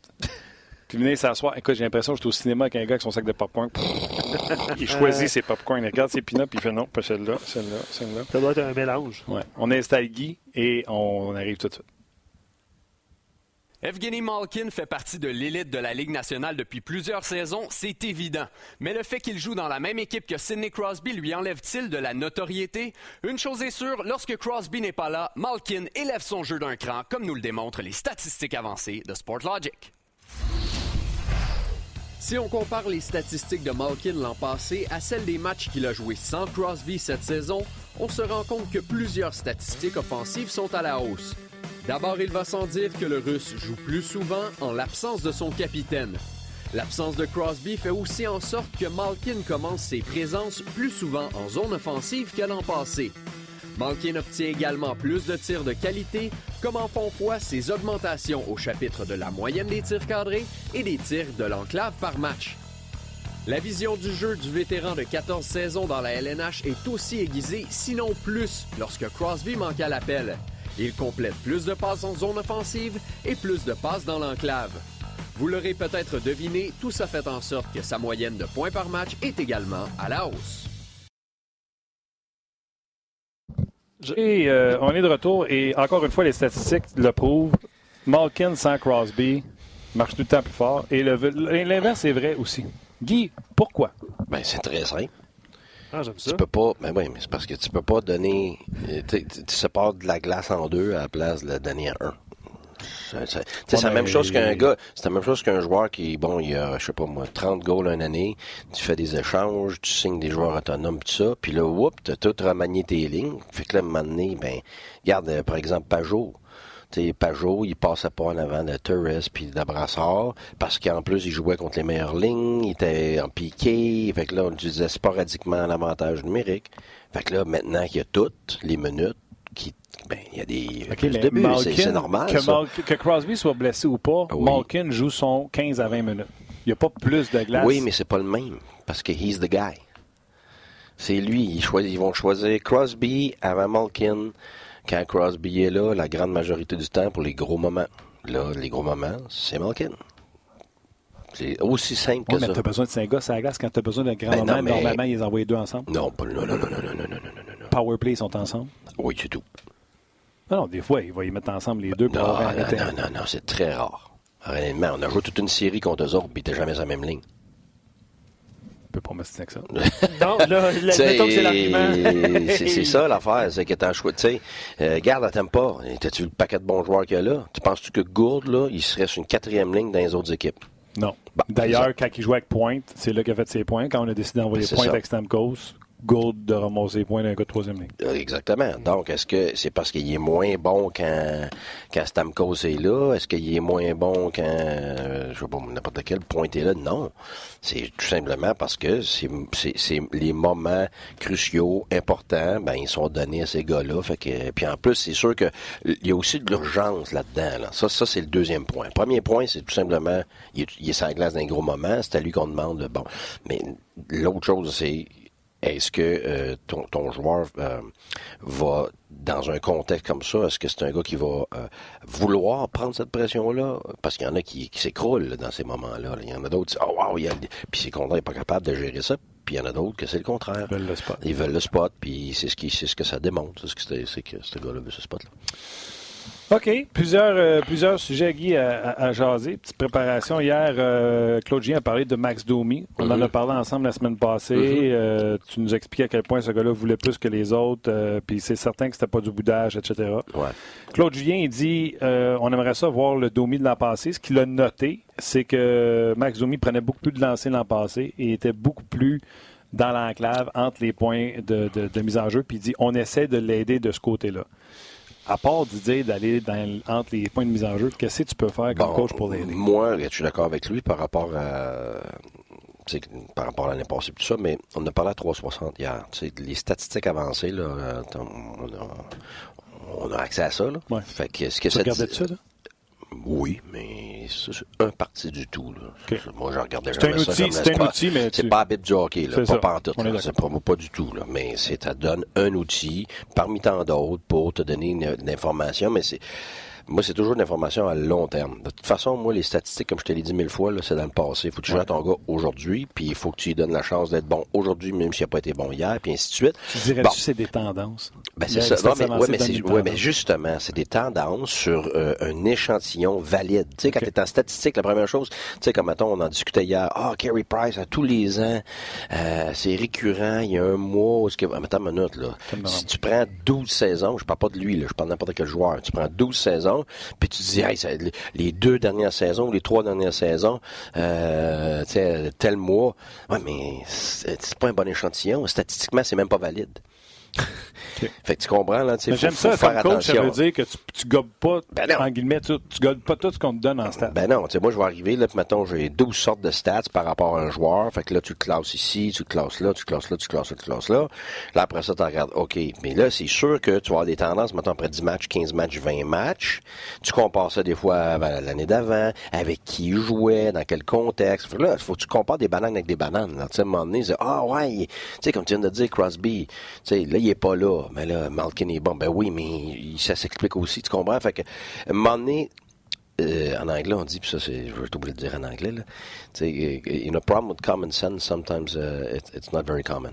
Puis venez s'asseoir. Écoute, j'ai l'impression que je suis au cinéma avec un gars avec son sac de popcorn. [laughs] il choisit ses popcorn, il regarde ses peanuts, puis il fait non, pas celle-là, celle-là, celle-là. Ça doit être un mélange. Ouais. On installe Guy et on arrive tout de suite. Evgeny Malkin fait partie de l'élite de la Ligue nationale depuis plusieurs saisons, c'est évident. Mais le fait qu'il joue dans la même équipe que Sidney Crosby lui enlève-t-il de la notoriété? Une chose est sûre, lorsque Crosby n'est pas là, Malkin élève son jeu d'un cran, comme nous le démontrent les statistiques avancées de Sportlogic. Si on compare les statistiques de Malkin l'an passé à celles des matchs qu'il a joués sans Crosby cette saison, on se rend compte que plusieurs statistiques offensives sont à la hausse. D'abord, il va sans dire que le Russe joue plus souvent en l'absence de son capitaine. L'absence de Crosby fait aussi en sorte que Malkin commence ses présences plus souvent en zone offensive que l'an passé. Malkin obtient également plus de tirs de qualité, comme en font foi ses augmentations au chapitre de la moyenne des tirs cadrés et des tirs de l'enclave par match. La vision du jeu du vétéran de 14 saisons dans la LNH est aussi aiguisée, sinon plus, lorsque Crosby manque à l'appel. Il complète plus de passes en zone offensive et plus de passes dans l'enclave. Vous l'aurez peut-être deviné, tout ça fait en sorte que sa moyenne de points par match est également à la hausse. Et euh, on est de retour et encore une fois, les statistiques le prouvent. Malkin sans Crosby marche tout le temps plus fort. Et l'inverse est vrai aussi. Guy, pourquoi? Ben, c'est très simple. Ah, ça. Tu peux pas. Ben oui, mais c'est parce que tu peux pas donner. Tu, tu sépares de la glace en deux à la place de la donner en un. C'est la même chose qu'un gars, c'est la même chose qu'un joueur qui, bon, il a, je sais pas moi, 30 goals une année, tu fais des échanges, tu signes des joueurs autonomes, tout ça, puis là, whoop, t'as tout remanié tes lignes. Fait que là, un moment donné, ben, regarde, euh, par exemple, Pajot. T'sais, Pajot, il passait pas en avant de Torres puis d'Abrassard parce qu'en plus, il jouait contre les meilleures lignes, il était en piqué. Fait que là, on utilisait sporadiquement l'avantage numérique. Fait que là, maintenant qu'il y a toutes les minutes, ben, il y a des okay, c'est normal. Que, que, Crosby soit blessé ou pas, Malkin joue son 15 à 20 minutes. Il n'y a pas plus de glace. Oui, mais c'est pas le même. Parce que he's the guy. C'est lui. Ils, vont choisir Crosby avant Malkin. Quand Crosby est là, la grande majorité du temps pour les gros moments. Là, les gros moments, c'est Malkin. C'est aussi simple que mais ça. tu as besoin de 5 gars à la glace. Quand tu as besoin d'un grand ben moment, normalement, ils envoient deux ensemble. Non, pas, non, non, non, non, non, non, non, non. Powerplay, ils sont ensemble? Oui, c'est tout. Non, des fois, ils vont y mettre ensemble les deux pour non, avoir non, non, non, non, c'est très rare. Réellement, on a joué toute une série contre eux autres, puis t'es jamais sur la même ligne. Je peux pas m'assister avec ça. [laughs] non, là, que c'est l'argument. c'est ça l'affaire, c'est que t'en choix. Tu sais, euh, garde, t'aimes pas. T'as-tu le paquet de bons joueurs qu'il y a là? Tu penses-tu que Gourde, là, il serait sur une quatrième ligne dans les autres équipes? Non. D'ailleurs, quand il jouait avec Pointe, c'est là qu'il a fait ses points. Quand on a décidé d'envoyer Pointe avec Stamkos, Gould de ramasser les points d'un gars de troisième ligne. Euh, exactement. Donc, est-ce que c'est parce qu'il est moins bon quand, quand Stamkos est là? Est-ce qu'il est moins bon quand, euh, je sais pas, n'importe quel point est là? Non. C'est tout simplement parce que c'est les moments cruciaux, importants, ben, ils sont donnés à ces gars-là. Fait que, puis en plus, c'est sûr qu'il y a aussi de l'urgence là-dedans. Là. Ça, ça c'est le deuxième point. Premier point, c'est tout simplement, il est, il est sur la glace d'un gros moment. C'est à lui qu'on demande, bon. Mais l'autre chose, c'est est-ce que euh, ton, ton, joueur euh, va, dans un contexte comme ça, est-ce que c'est un gars qui va euh, vouloir prendre cette pression-là? Parce qu'il y en a qui, qui s'écroulent dans ces moments-là. Il y en a d'autres qui disent, oh wow, il y a... puis c'est qu'on n'est pas capable de gérer ça. Puis il y en a d'autres que c'est le contraire. Ils veulent le spot. Ils veulent le spot, puis c'est ce, qui, c'est ce que ça démontre. C'est ce que, c'est que ce gars-là veut ce spot-là. OK. Plusieurs, euh, plusieurs sujets, Guy, à, à, jaser. Petite préparation. Hier, euh, Claude Gien a parlé de Max Domi. On en a mhm. parlé ensemble la semaine passée. Mhm. euh, tu nous expliquais à quel point ce gars-là voulait plus que les autres. Euh, puis c'est certain que c'était pas du boudage, etc. Ouais. Claude Julien, il dit euh, on aimerait ça voir le Domi de l'an passé. Ce qu'il a noté, c'est que Max Domi prenait beaucoup plus de lancers l'an passé et était beaucoup plus dans l'enclave entre les points de, de, de mise en jeu. Puis il dit on essaie de l'aider de ce côté-là à part d'idée d'aller entre les points de mise en jeu, qu'est-ce que tu peux faire comme coach pour l'aider? Moi, je suis d'accord avec lui par rapport à par rapport à l'année passée tout ça, mais on a parlé à 360 hier. les statistiques avancées, là, euh, on, a, accès à ça. Là. Ouais. Fait que, ce que tu regardais ça, là? Oui, mais c'est un parti du tout. Là. Moi, je regardais jamais ça. C'est un outil, mais. C'est pas habit du hockey, là. Pas pantoute. C'est pas, pas du tout, là. Mais c'est, ça donne un outil parmi tant d'autres pour te donner une, une information, mais c'est moi, c'est toujours une information à long terme. De toute façon, moi, les statistiques, comme je te l'ai dit mille fois, c'est dans le passé. Il faut que tu joues à ton gars aujourd'hui, puis il faut que tu lui donnes la chance d'être bon aujourd'hui, même s'il n'a pas été bon hier, puis ainsi de suite. Tu dirais que c'est des tendances? Ben, c'est ça. Non, mais, ouais, mais, ouais, mais justement, c'est des tendances sur euh, un échantillon valide. Tu sais, quand es en statistique, la première chose, tu sais, comme mettons, on en discutait hier, ah, oh, Carey Price, à tous les ans, euh, c'est récurrent, il y a un mois, ce que, attends une minute, là. Si tu prends 12 saisons, je parle pas de lui, là, je parle de n'importe quel joueur, tu prends 12 saisons, puis tu te dis, hey, les deux dernières saisons, les trois dernières saisons, euh, tel mois, ouais, mais c'est pas un bon échantillon. Statistiquement, c'est même pas valide. Fait que tu comprends, là, tu sais, J'aime ça, faire comme coach, ça veut dire que tu, tu gobes pas, ben en guillemets, tu, tu gobes pas tout ce qu'on te donne en stats. Ben non, tu sais, moi, je vais arriver, là, puis mettons, j'ai 12 sortes de stats par rapport à un joueur. Fait que là, tu classes ici, tu classes là, tu classes là, tu classes là, tu classes là. Là, après ça, tu regardes, OK. Mais là, c'est sûr que tu vas avoir des tendances, mettons, après 10 matchs, 15 matchs, 20 matchs. Tu compares ça des fois à l'année d'avant, avec qui il jouait, dans quel contexte. Fait que là, il faut que tu compares des bananes avec des bananes. Tu sais, à un moment donné, ah ouais, tu sais, comme tu viens de dire, Crosby, tu sais, là, il est pas là mais là, Malkin est bon. Ben oui, mais ça s'explique aussi, tu comprends? Fait que, à un moment donné, euh, en anglais, on dit, puis ça, c'est, je vais t'oublier de dire en anglais, là. Tu sais, in a problem with common sense, sometimes uh, it, it's not very common.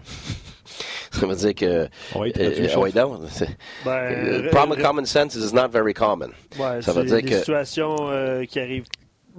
[laughs] ça veut dire que. Oui, euh, oui, non. Ben, euh, problem with common sense is not very common. Ouais, ça veut dire des que. situations euh, qui arrivent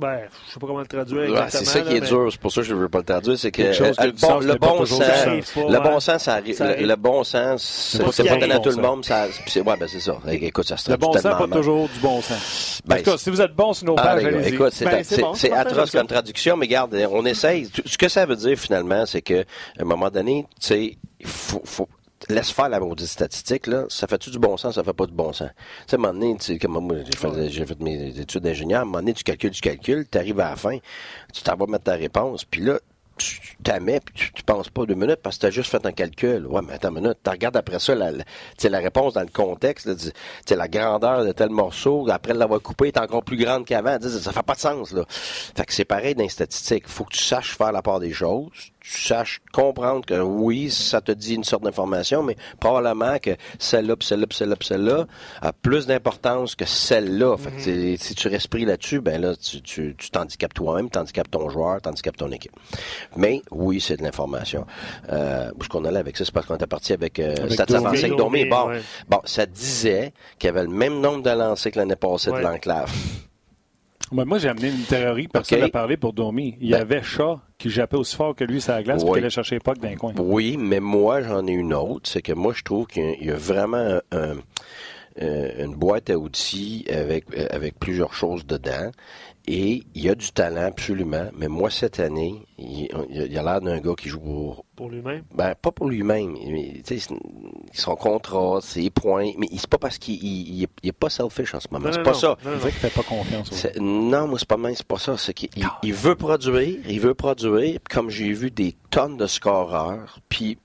ben, je sais pas comment le traduire exactement. c'est ça qui est dur, c'est pour ça que je ne veux pas le traduire, c'est que euh, le, bon, le, bon sens, le bon sens, ça arrive, le, bon sens, c'est pas donné à tout le monde, ça, ouais, ben c'est ça. Écoute, ça se Le bon sens, pas toujours du bon sens. Ben, en tout cas, si vous êtes bon sur nos pages, allez-y. Écoute, c'est ben, atroce comme traduction, mais regarde, on essaye. Ce que ça veut dire finalement, c'est que, à un moment donné, tu sais, il faut, laisse faire la maudite statistique, là. Ça fait-tu du bon sens, ça fait pas du bon sens? Tu sais, à un moment donné, comme moi, j'ai fait, mes études d'ingénieur, à un moment donné, tu calcules, tu calcules, tu arrives à la fin, tu t'en vas mettre ta réponse, puis là, tu t'amets puis tu, tu penses pas deux minutes parce que tu as juste fait un calcul. Ouais, mais attends une minute. Tu regardes après ça la, la réponse dans le contexte. Là, la grandeur de tel morceau, après l'avoir coupé, est encore plus grande qu'avant. Ça fait pas de sens. Là. Fait que c'est pareil dans les statistiques. faut que tu saches faire la part des choses saches comprendre que oui, ça te dit une sorte d'information, mais probablement que celle-là, celle-là, celle-là, celle-là a plus d'importance que celle-là. Mm-hmm. si tu restes pris là-dessus, ben là, tu, tu, tu t'handicapes toi-même, tu handicapes ton joueur, tu handicapes ton équipe. Mais oui, c'est de l'information. Euh, ce qu'on allait avec ça, c'est parce qu'on était parti avec, euh, avec avancé Bon, bon, ça disait qu'il y avait le même nombre de lancers que l'année passée de l'enclave. Moi, j'ai amené une théorie, personne n'a parlé pour Domi. Il y ben avait Chat qui jappait aussi fort que lui sur la glace, oui. qu'il allait chercher Puck d'un coin. Oui, mais moi, j'en ai une autre. C'est que moi, je trouve qu'il y a vraiment un, une boîte à outils avec, avec plusieurs choses dedans. Et il y a du talent, absolument. Mais moi, cette année, il, il a l'air d'un gars qui joue pour. Pour lui-même? Ben, pas pour lui-même. Son contrat, ses points. Mais c'est pas parce qu'il il, est pas selfish en ce moment. C'est pas ça. Non, qu'il fait pas confiance. Non, moi, c'est pas même, c'est pas ça. C'est qu'il il veut produire, il veut produire. Comme j'ai vu des tonnes de scoreurs, puis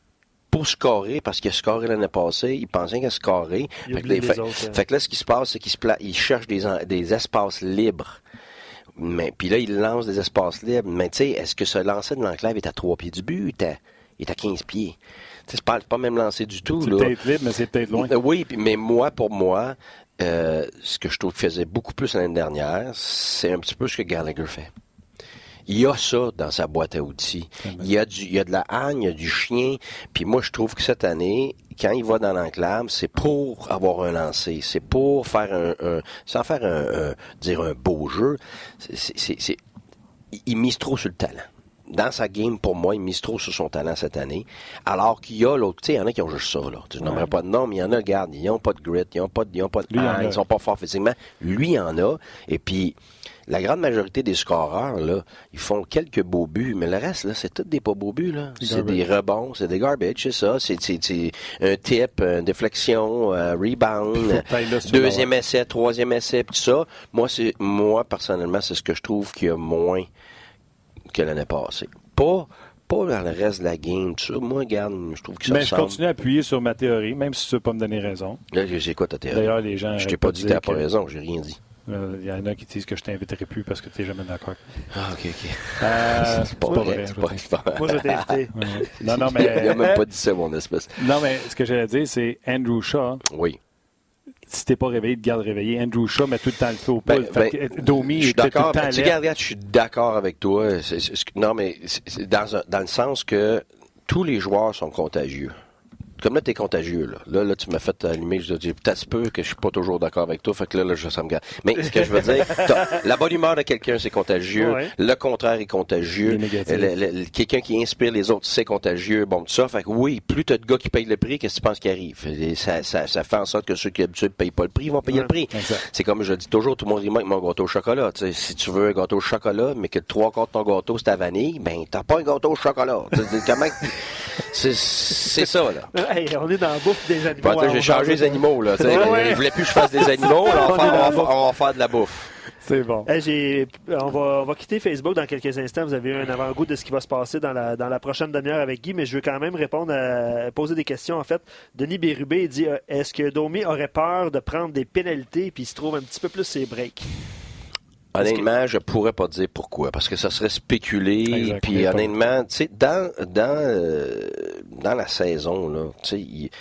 pour scorer, parce qu'il a scoré l'année passée, il pensait qu'il a scoré. Fait que, fait, hein. fait, que, là, ce qui se passe, c'est qu'il se il cherche des, des espaces libres mais puis là, il lance des espaces libres. Mais tu sais, est-ce que ce lancer de l'enclave est à trois pieds du but? Il est à, 15 pieds. C'est pas, pas même lancé du tout. C'est peut-être libre, mais c'est peut-être loin. Euh, oui, mais moi, pour moi, euh, ce que je trouve qu'il faisait beaucoup plus l'année dernière, c'est un petit peu ce que Gallagher fait. Il y a ça dans sa boîte à outils. Il y a du, il y a de la haine, il y a du chien. Puis moi, je trouve que cette année, quand il va dans l'enclave, c'est pour avoir un lancer, c'est pour faire un, sans faire un, dire un beau jeu. C'est, il mise trop sur le talent. Dans sa game, pour moi, il mise trop sur son talent cette année. Alors qu'il y a l'autre, tu sais, il y en a qui ont juste ça, là. Je n'aimerais pas de nom, mais il y en a, regarde, ils n'ont pas de grit, ils n'ont pas de, ils ont pas de, ils sont pas forts physiquement. Lui, il en a. Et puis, la grande majorité des scoreurs, là, ils font quelques beaux buts, mais le reste, là, c'est tous des pas beaux buts, là. C'est des rebonds, c'est des garbage, c'est ça. C'est, un tip, une déflexion, un rebound, deuxième essai, troisième essai, tout ça. Moi, c'est, moi, personnellement, c'est ce que je trouve qu'il y a moins que l'année passée. Pas, pas dans le reste de la game. Tout ça. Moi, regarde, je trouve que ça Mais je continue à appuyer sur ma théorie, même si tu ne veux pas me donner raison. Là, j'ai quoi ta théorie? D'ailleurs, les gens. Je t'ai pas dit que tu n'as pas raison, j'ai rien dit. Euh, il y en a qui disent que je t'inviterai plus parce que tu n'es jamais d'accord. Ah, ok, ok. Euh, [laughs] c'est pas, vrai. Moi, je t'ai invité. [laughs] Non, non, mais. Il n'a même pas dit ça, mon espèce. Non, mais ce que j'allais dire, c'est Andrew Shaw. Oui. Si t'es pas réveillé, te garde réveillé. Andrew Shaw met tout le temps le feu au ben, ben, Domi, je suis d'accord. Tu je suis d'accord avec toi. non, mais dans, dans le sens que tous les joueurs sont contagieux comme là, t'es contagieux, là. Là, là tu m'as fait allumer. Je dis, peut-être peu que je suis pas toujours d'accord avec toi. Fait que là, là, je, ça me garde. Mais ce que je veux dire, [laughs] la bonne humeur de quelqu'un, c'est contagieux. Le contraire est contagieux. Quelqu'un qui inspire les autres, c'est contagieux. Bon, tout ça. Fait que oui, plus t'as de gars qui payent le prix, qu'est-ce que tu penses qui arrive? ça, ça, ça, fait en sorte que ceux qui ne payent pas le prix vont payer le prix. C'est comme je dis toujours, tout le monde dit, avec mon gâteau au chocolat. si tu veux un gâteau au chocolat, mais que trois quarts de ton gâteau, c'est ta vanille, ben, t'as pas un gâteau au chocolat. [laughs] C'est ça, là. On est dans la bouffe des animaux. Bah, j'ai changé les animaux. Là, [laughs] ouais, Je voulais plus que je fasse des animaux. on, va faire, de la bouffe. C'est bon. on, va, on, va, quitter Facebook dans quelques instants. Vous avez eu un avant-goût de ce qui va se passer dans la, dans la prochaine demi-heure avec Guy, mais je veux quand même répondre à poser des questions. En fait, Denis Bérubé dit euh, est-ce que Domi aurait peur de prendre des pénalités? Puis il se trouve un petit peu plus ses breaks Honnêtement, je pourrais pas dire pourquoi, parce que ça serait spéculé. Puis honnêtement, tu sais, dans dans euh, dans la saison là, tu sais,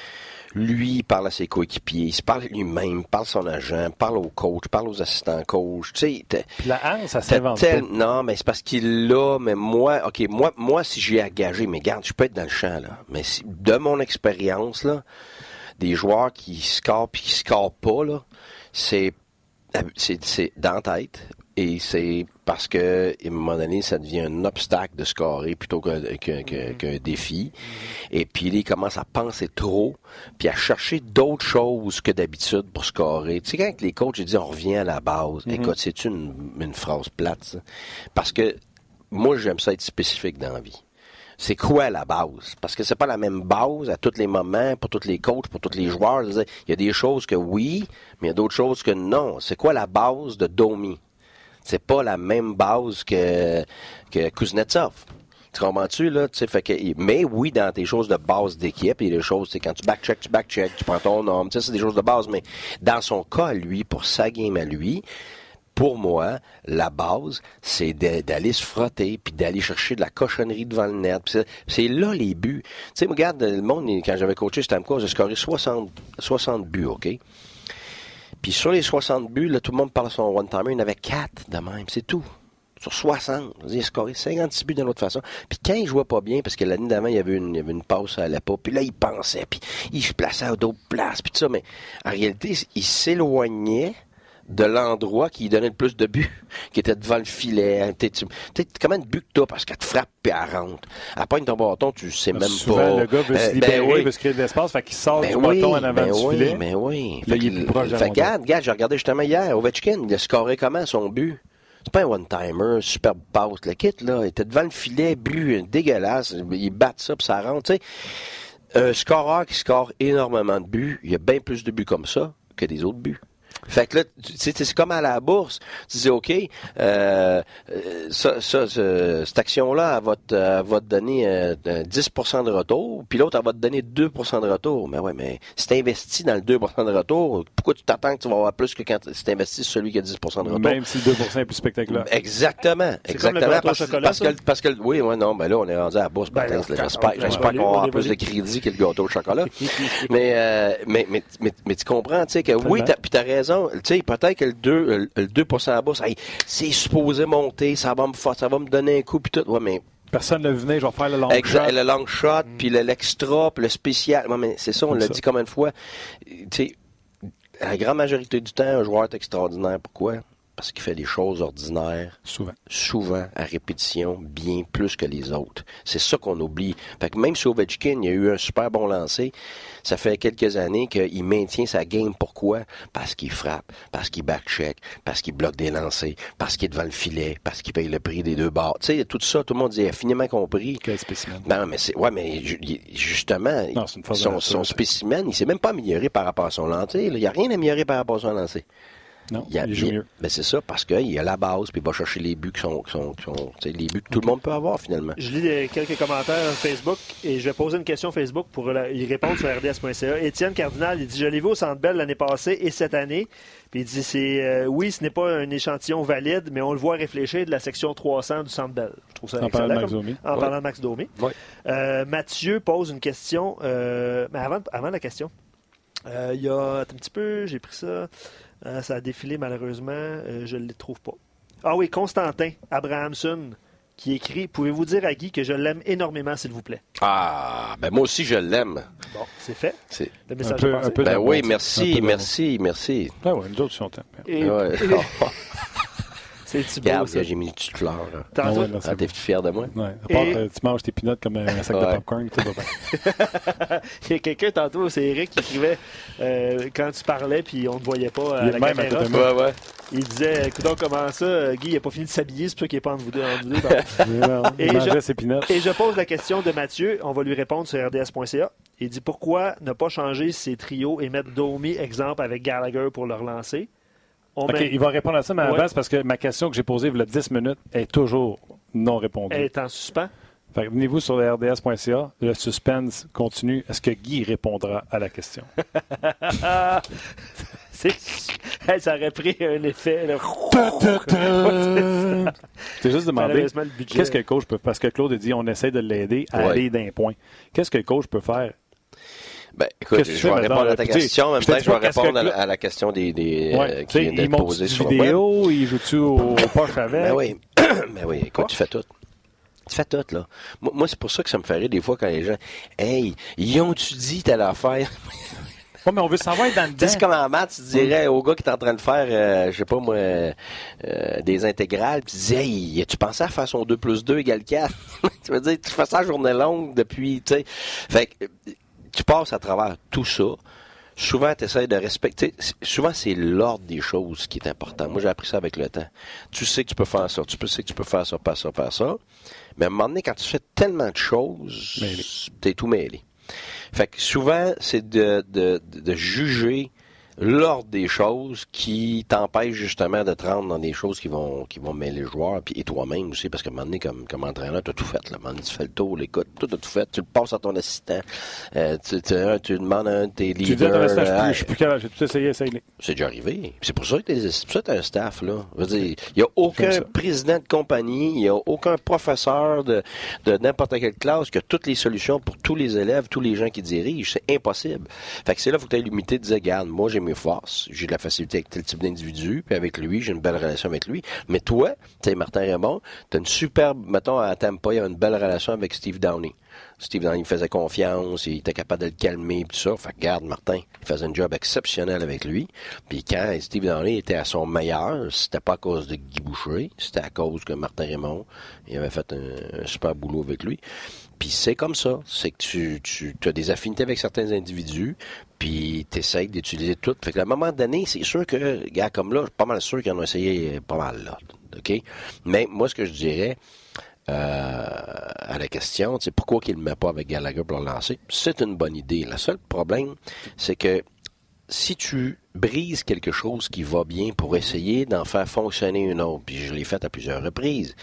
lui il parle à ses coéquipiers, il se parle lui-même, parle à son agent, parle au coach, parle aux assistants coach. Tu sais, la haine, ça s'invente Non, mais c'est parce qu'il l'a. Mais moi, ok, moi, moi, si j'ai engagé, mais garde, je peux être dans le champ là. Mais de mon expérience là, des joueurs qui scorent puis qui scorent pas là, c'est c'est dans la tête. Et c'est parce que, à un moment donné, ça devient un obstacle de scorer plutôt mm-hmm. qu'un défi. Et puis, il commence à penser trop, puis à chercher d'autres choses que d'habitude pour scorer. Tu sais, quand les coachs disent on revient à la base, mm-hmm. écoute, c'est une, une phrase plate, ça? Parce que moi, j'aime ça être spécifique dans la vie c'est quoi la base? Parce que c'est pas la même base à tous les moments, pour tous les coachs, pour tous les joueurs. Il y a des choses que oui, mais il y a d'autres choses que non. C'est quoi la base de Domi? C'est pas la même base que, Kuznetsov. Tu comprends-tu, là? Mais oui, dans tes choses de base d'équipe, il y a des choses, c'est quand tu back-check, tu back-check, tu prends ton nom, c'est des choses de base, mais dans son cas, lui, pour sa game à lui, pour moi, la base, c'est d'aller se frotter, puis d'aller chercher de la cochonnerie devant le net. C'est là les buts. Tu sais, regarde, le monde, quand j'avais coaché Stamkos, j'ai scoré 60, 60 buts, OK? Puis sur les 60 buts, là, tout le monde parle de son one-timer, il en avait 4 de même, c'est tout. Sur 60, il a scoré 56 buts d'une autre façon. Puis quand il jouait pas bien, parce que l'année d'avant, il y avait une, il avait une pause à la peau, puis là, il pensait, puis il se plaçait à d'autres places, puis tout ça, mais en réalité, il s'éloignait de l'endroit qui donnait le plus de buts, [laughs] qui était devant le filet. Tu sais, comment de but que t'as parce qu'elle te frappe et elle rentre. Elle pogne ton bâton, tu sais même souvent, pas. le gars veut se euh, libérer, ben oui. veut se créer de l'espace, fait qu'il sort ben du oui, bâton en avant ben du oui, filet. Ben oui, Là, il est plus proche de Fait regarde, regarde, j'ai regardé justement hier, Ovechkin, il a scoré comment son but? C'est pas un one-timer, superbe passe. Le kit, là, il était devant le filet, but dégueulasse. Il bat ça, puis ça rentre. Tu sais, un scoreur qui score énormément de buts, il y a bien plus de buts comme ça que des autres buts. Fait que là, c'est comme à la bourse. Tu dis, OK, euh, ça, ça, cette action-là, elle, va te, elle va te donner euh, 10% de retour, puis l'autre, elle va te donner 2% de retour. Mais ouais, mais si tu investis dans le 2% de retour, pourquoi tu t'attends que tu vas avoir plus que quand tu investis sur celui qui a 10% de retour? Même si le 2 est plus spectaculaire. Exactement. Exactement. Parce, parce, que, parce que, oui, ouais, non, ben là, on est rendu à la bourse. Ben, J'espère qu'on va avoir plus de crédit que le gâteau au chocolat. [laughs] mais, euh, mais, mais, mais, mais, tu comprends, tu sais, que oui, puis t'as raison tu sais, peut-être que le 2, le 2 à la bourse, c'est supposé monter, ça va me ça va me donner un coup, puis tout. Ouais, mais Personne ne le venait, je vais faire le long shot. Le long shot, mm. puis l'extra, puis le spécial. Mais c'est ça, on l'a dit combien de fois. Tu sais, la grande majorité du temps, un joueur est extraordinaire. Pourquoi? parce qu'il fait des choses ordinaires. Souvent. Souvent, à répétition, bien plus que les autres. C'est ça qu'on oublie. Fait que même si Ovechkin, il a eu un super bon lancer, ça fait quelques années qu'il maintient sa game. Pourquoi? Parce qu'il frappe, parce qu'il back-check, parce qu'il bloque des lancers, parce qu'il est devant le filet, parce qu'il paye le prix des deux barres. Tu sais, tout ça, tout le monde dit infiniment compris. Quel spécimen. Non, mais c'est, ouais, mais justement, son, son spécimen, il s'est même pas amélioré par rapport à son lancer. Il n'y a rien amélioré par rapport à son lancer. Non, il, joue mieux. Ben c'est ça, parce qu'il y a la base, puis il va chercher les buts qui sont, qui sont, les buts que tout le monde peut avoir finalement. Je lis quelques commentaires Facebook et je vais poser une question Facebook pour y répondre sur rds.ca. Étienne Cardinal, il dit Je l'ai vu au Centre Bell l'année passée et cette année. Puis il dit c'est euh, oui, ce n'est pas un échantillon valide, mais on le voit réfléchir de la section 300 du Centre Bell. Je trouve ça en. Parlant de Max Domi. En parlant de Max Domi. Euh, Mathieu pose une question, euh, mais avant, avant la question, il y a un petit peu, j'ai pris ça. Euh, ça a défilé malheureusement. Euh, je ne les trouve pas. Ah oui, Constantin Abrahamson qui écrit Pouvez-vous dire à Guy que je l'aime énormément, s'il vous plaît? Ah, ben moi aussi, je l'aime. Bon, c'est fait. C'est... Le message un peu, ben oui, merci, merci, merci. Ah oui, nous autres, on t'aime. Et... [laughs] C'est Regarde, j'ai mis une petite fleur. Ah ouais, ah, t'es fier de moi? Ouais. À part, Et... euh, tu manges tes pinottes comme un sac de popcorn, [laughs] Il y a quelqu'un tantôt, c'est Eric qui écrivait euh, quand tu parlais puis on ne te voyait pas à la même caméra. À ouais, ouais. Il disait, écoute comment ça, Guy, il n'a pas fini de s'habiller, c'est pour ça qu'il n'est pas en vous deux. En vous deux [laughs] et, je, et je pose la question de Mathieu, on va lui répondre sur rds.ca. Il dit pourquoi ne pas changer ses trios et mettre Domi, exemple, avec Gallagher pour le relancer? OK, il va répondre à ça, mais à la base, parce que ma question que j'ai posée il y a 10 minutes est toujours non répondue. Elle est en suspens. venez-vous sur le rds.ca. Le suspense continue. Est-ce que Guy répondra à la question? [laughs] ça aurait pris un effet. C'est [laughs] juste demander qu'est-ce que le coach peut faire? Parce que Claude a dit on essaie de l'aider à aller d'un point. Qu'est-ce que le coach peut faire ben, écoute, je vais répondre à ta question, en même temps, je vais répondre à, la question des, des ouais, euh, qui vient d'être posée sur vidéo, il joue-tu au, au poche avec? Ben oui, [coughs] ben oui, écoute, tu fais tout. Tu fais tout, là. Moi, c'est pour ça que ça me rire des fois quand les gens, hey, ils ont-tu dit telle affaire? Oui, mais on veut savoir dans le [laughs] Tu sais, comme en maths, tu dirais au gars qui est en train de faire, euh, je sais pas moi, euh, des intégrales, puis tu disais, hey, as-tu pensé à faire son 2 plus 2 égale 4? [laughs] tu veux dire, tu fais ça journée longue depuis, tu sais. Fait que, tu passes à travers tout ça. Souvent, tu essaies de respecter. Souvent, c'est l'ordre des choses qui est important. Moi, j'ai appris ça avec le temps. Tu sais que tu peux faire ça, tu sais que tu peux faire ça, faire ça, faire ça. Mais à un moment donné, quand tu fais tellement de choses, tu es tout mêlé. Fait que souvent, c'est de, de, de, juger l'ordre des choses qui t'empêche justement de te rendre dans des choses qui vont qui vont mêler les joueurs puis et toi-même aussi parce qu'à un moment donné comme comme entraîneur tu as tout fait là, un tu fais le tour l'écoute tout as tout fait tu le passes à ton assistant euh, tu, tu, tu, demandes à un de tes leaders tu dis à je suis plus capable j'ai tout essayé essayé c'est déjà arrivé. C'est pour ça que tu as un staff là. Il y a aucun président de compagnie il y a aucun professeur de de n'importe quelle classe qui a toutes les solutions pour tous les élèves tous les gens qui dirigent. C'est impossible. Fait que c'est là faut que tu aies l'humilité de dire regarde moi j'ai J'ai de la facilité avec tel type d'individu, puis avec lui, j'ai une belle relation avec lui. Mais toi, tu sais, Martin Raymond, tu as une superbe, mettons, à Tampa, il y a une belle relation avec Steve Downey. Steve Downey faisait confiance, il était capable de le calmer, tout ça. Fait que, garde, Martin, il faisait un job exceptionnel avec lui. Puis quand Steve Downey était à son meilleur, c'était pas à cause de Guy Boucher, c'était à cause que Martin Raymond, il avait fait un super boulot avec lui. Puis c'est comme ça. C'est que tu, tu as des affinités avec certains individus, puis tu essaies d'utiliser tout. Fait qu'à un moment donné, c'est sûr que, gars, comme là, je suis pas mal sûr qu'ils en ont essayé pas mal là. OK? Mais moi, ce que je dirais euh, à la question, c'est pourquoi qu'il ne met pas avec Gallagher pour le lancer, c'est une bonne idée. Le seul problème, c'est que si tu brises quelque chose qui va bien pour essayer d'en faire fonctionner une autre, puis je l'ai fait à plusieurs reprises,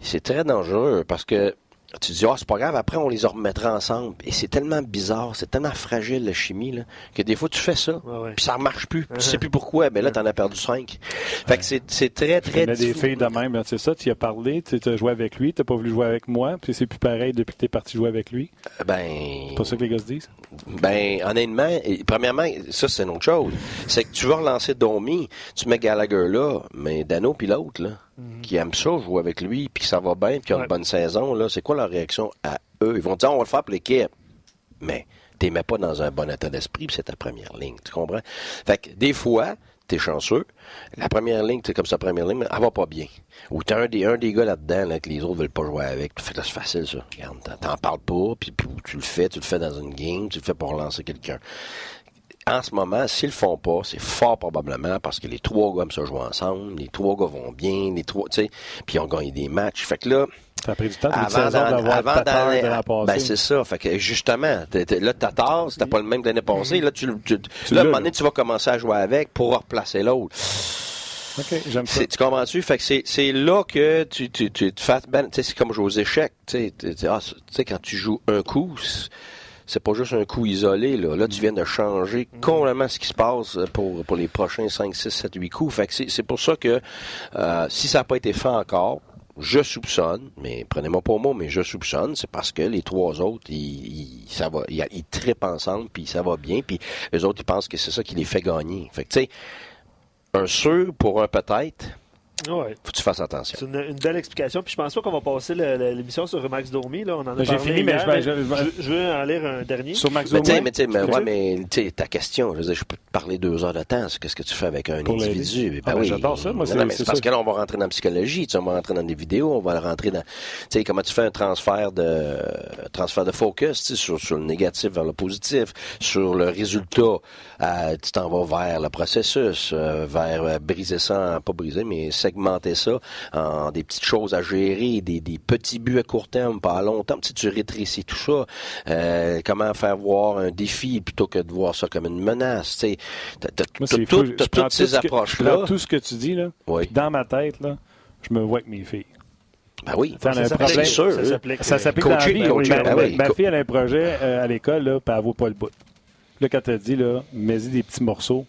c'est très dangereux parce que tu dis, ah, c'est pas grave, après, on les remettra ensemble. Et c'est tellement bizarre, c'est tellement fragile, la chimie, là, que des fois, tu fais ça, puis ça ne marche plus. Tu sais plus pourquoi, ben là, t'en as perdu cinq. Fait que c'est, c'est très, très Il des filles de même, c'est ça, tu y as parlé, tu as joué avec lui, tu pas voulu jouer avec moi, puis c'est plus pareil depuis que tu es parti jouer avec lui. Ben. C'est pas ça que les gars se disent? Ben, honnêtement, premièrement, ça, c'est une autre chose. C'est que tu vas relancer Domi, tu mets Gallagher là, mais Dano puis l'autre, là. Mhm. qui aiment ça, jouer avec lui, puis que ça va bien, puis qu'ils ont une bonne saison, là, c'est quoi leur réaction à eux? Ils vont dire, on va le faire pour l'équipe. Mais t'es pas dans un bon état d'esprit, puis c'est ta première ligne, tu comprends? Fait que des fois, t'es chanceux. La première ligne, c'est comme sa première ligne, elle va pas bien. Ou t'as un des, un des gars là-dedans là, que les autres veulent pas jouer avec. c'est facile, ça. Regarde, t'en parles pas, puis tu le fais, tu le fais dans une game, tu le fais pour relancer quelqu'un en ce moment, s'ils le font pas, c'est fort probablement parce que les trois gars se jouent ensemble, les trois gars vont bien, les trois, tu sais, puis ils ont gagné des matchs. Fait que là, ça a pris du temps avant d'avoir. Ben, c'est ça. Fait que, justement, là, Tatar, c'était pas le même de l'année passée. Là, tu, tu, là, à un moment donné, tu vas commencer à jouer avec pour replacer l'autre. OK, j'aime ça. Tu comprends-tu? Fait que c'est là que tu, tu, tu, tu fais, ben, c'est comme jouer aux échecs. Tu sais, ah, quand tu joues un coup, c'est pas juste un coup isolé. Là, là tu viens de changer mm. complètement ce qui se passe pour, pour les prochains 5, 6, 7, 8 coups. Fait que c'est pour ça que euh, si ça n'a pas été fait encore, je soupçonne, mais prenez-moi pas au mot, mais je soupçonne, c'est parce que les trois autres, ils, ça va, ils, ils trippent ensemble, puis ça va bien, puis les autres, ils pensent que c'est ça qui les fait gagner. Fait que, tu sais, un sûr pour un peut-être, Ouais. Faut que tu fasses attention. C'est une, belle explication. Puis je pense pas qu'on va passer l'émission sur Max Dormy. Là. On en a ben, J'ai fini, mais, je, je, veux en lire un dernier. Sur Max Dormy. Mais, mais, ouais, mais ta question, je, veux dire, je peux te parler deux heures de temps. Qu'est-ce que tu fais avec un individu? Ben ah, ben, oui. J'adore ça. Moi, c'est parce que là, on va rentrer dans la psychologie. Tu sais, on va rentrer dans des vidéos. On va rentrer dans. Tu sais, comment tu fais un transfert de transfert de focus tu sais, sur, sur le négatif vers le positif, sur le résultat. Euh, tu t'en vas vers le processus, euh, vers euh, briser ça, pas briser, mais segmenter ça en des petites choses à gérer, des, des petits buts à court terme, pas à long terme. Tu, tu rétrécis tout ça. Euh, comment faire voir un défi plutôt que de voir ça comme une menace? Tu sais, toutes ces approches-là. Tout ce que tu dis, là, dans ma tête, là, je me vois avec mes filles. Ben oui, ça s'applique. Ça s'applique dans la vie. Ben ma, fille, elle a un projet euh, à l'école, là, puis elle vaut pas le bout. Là, quand tu dit, là, mets-y des petits morceaux.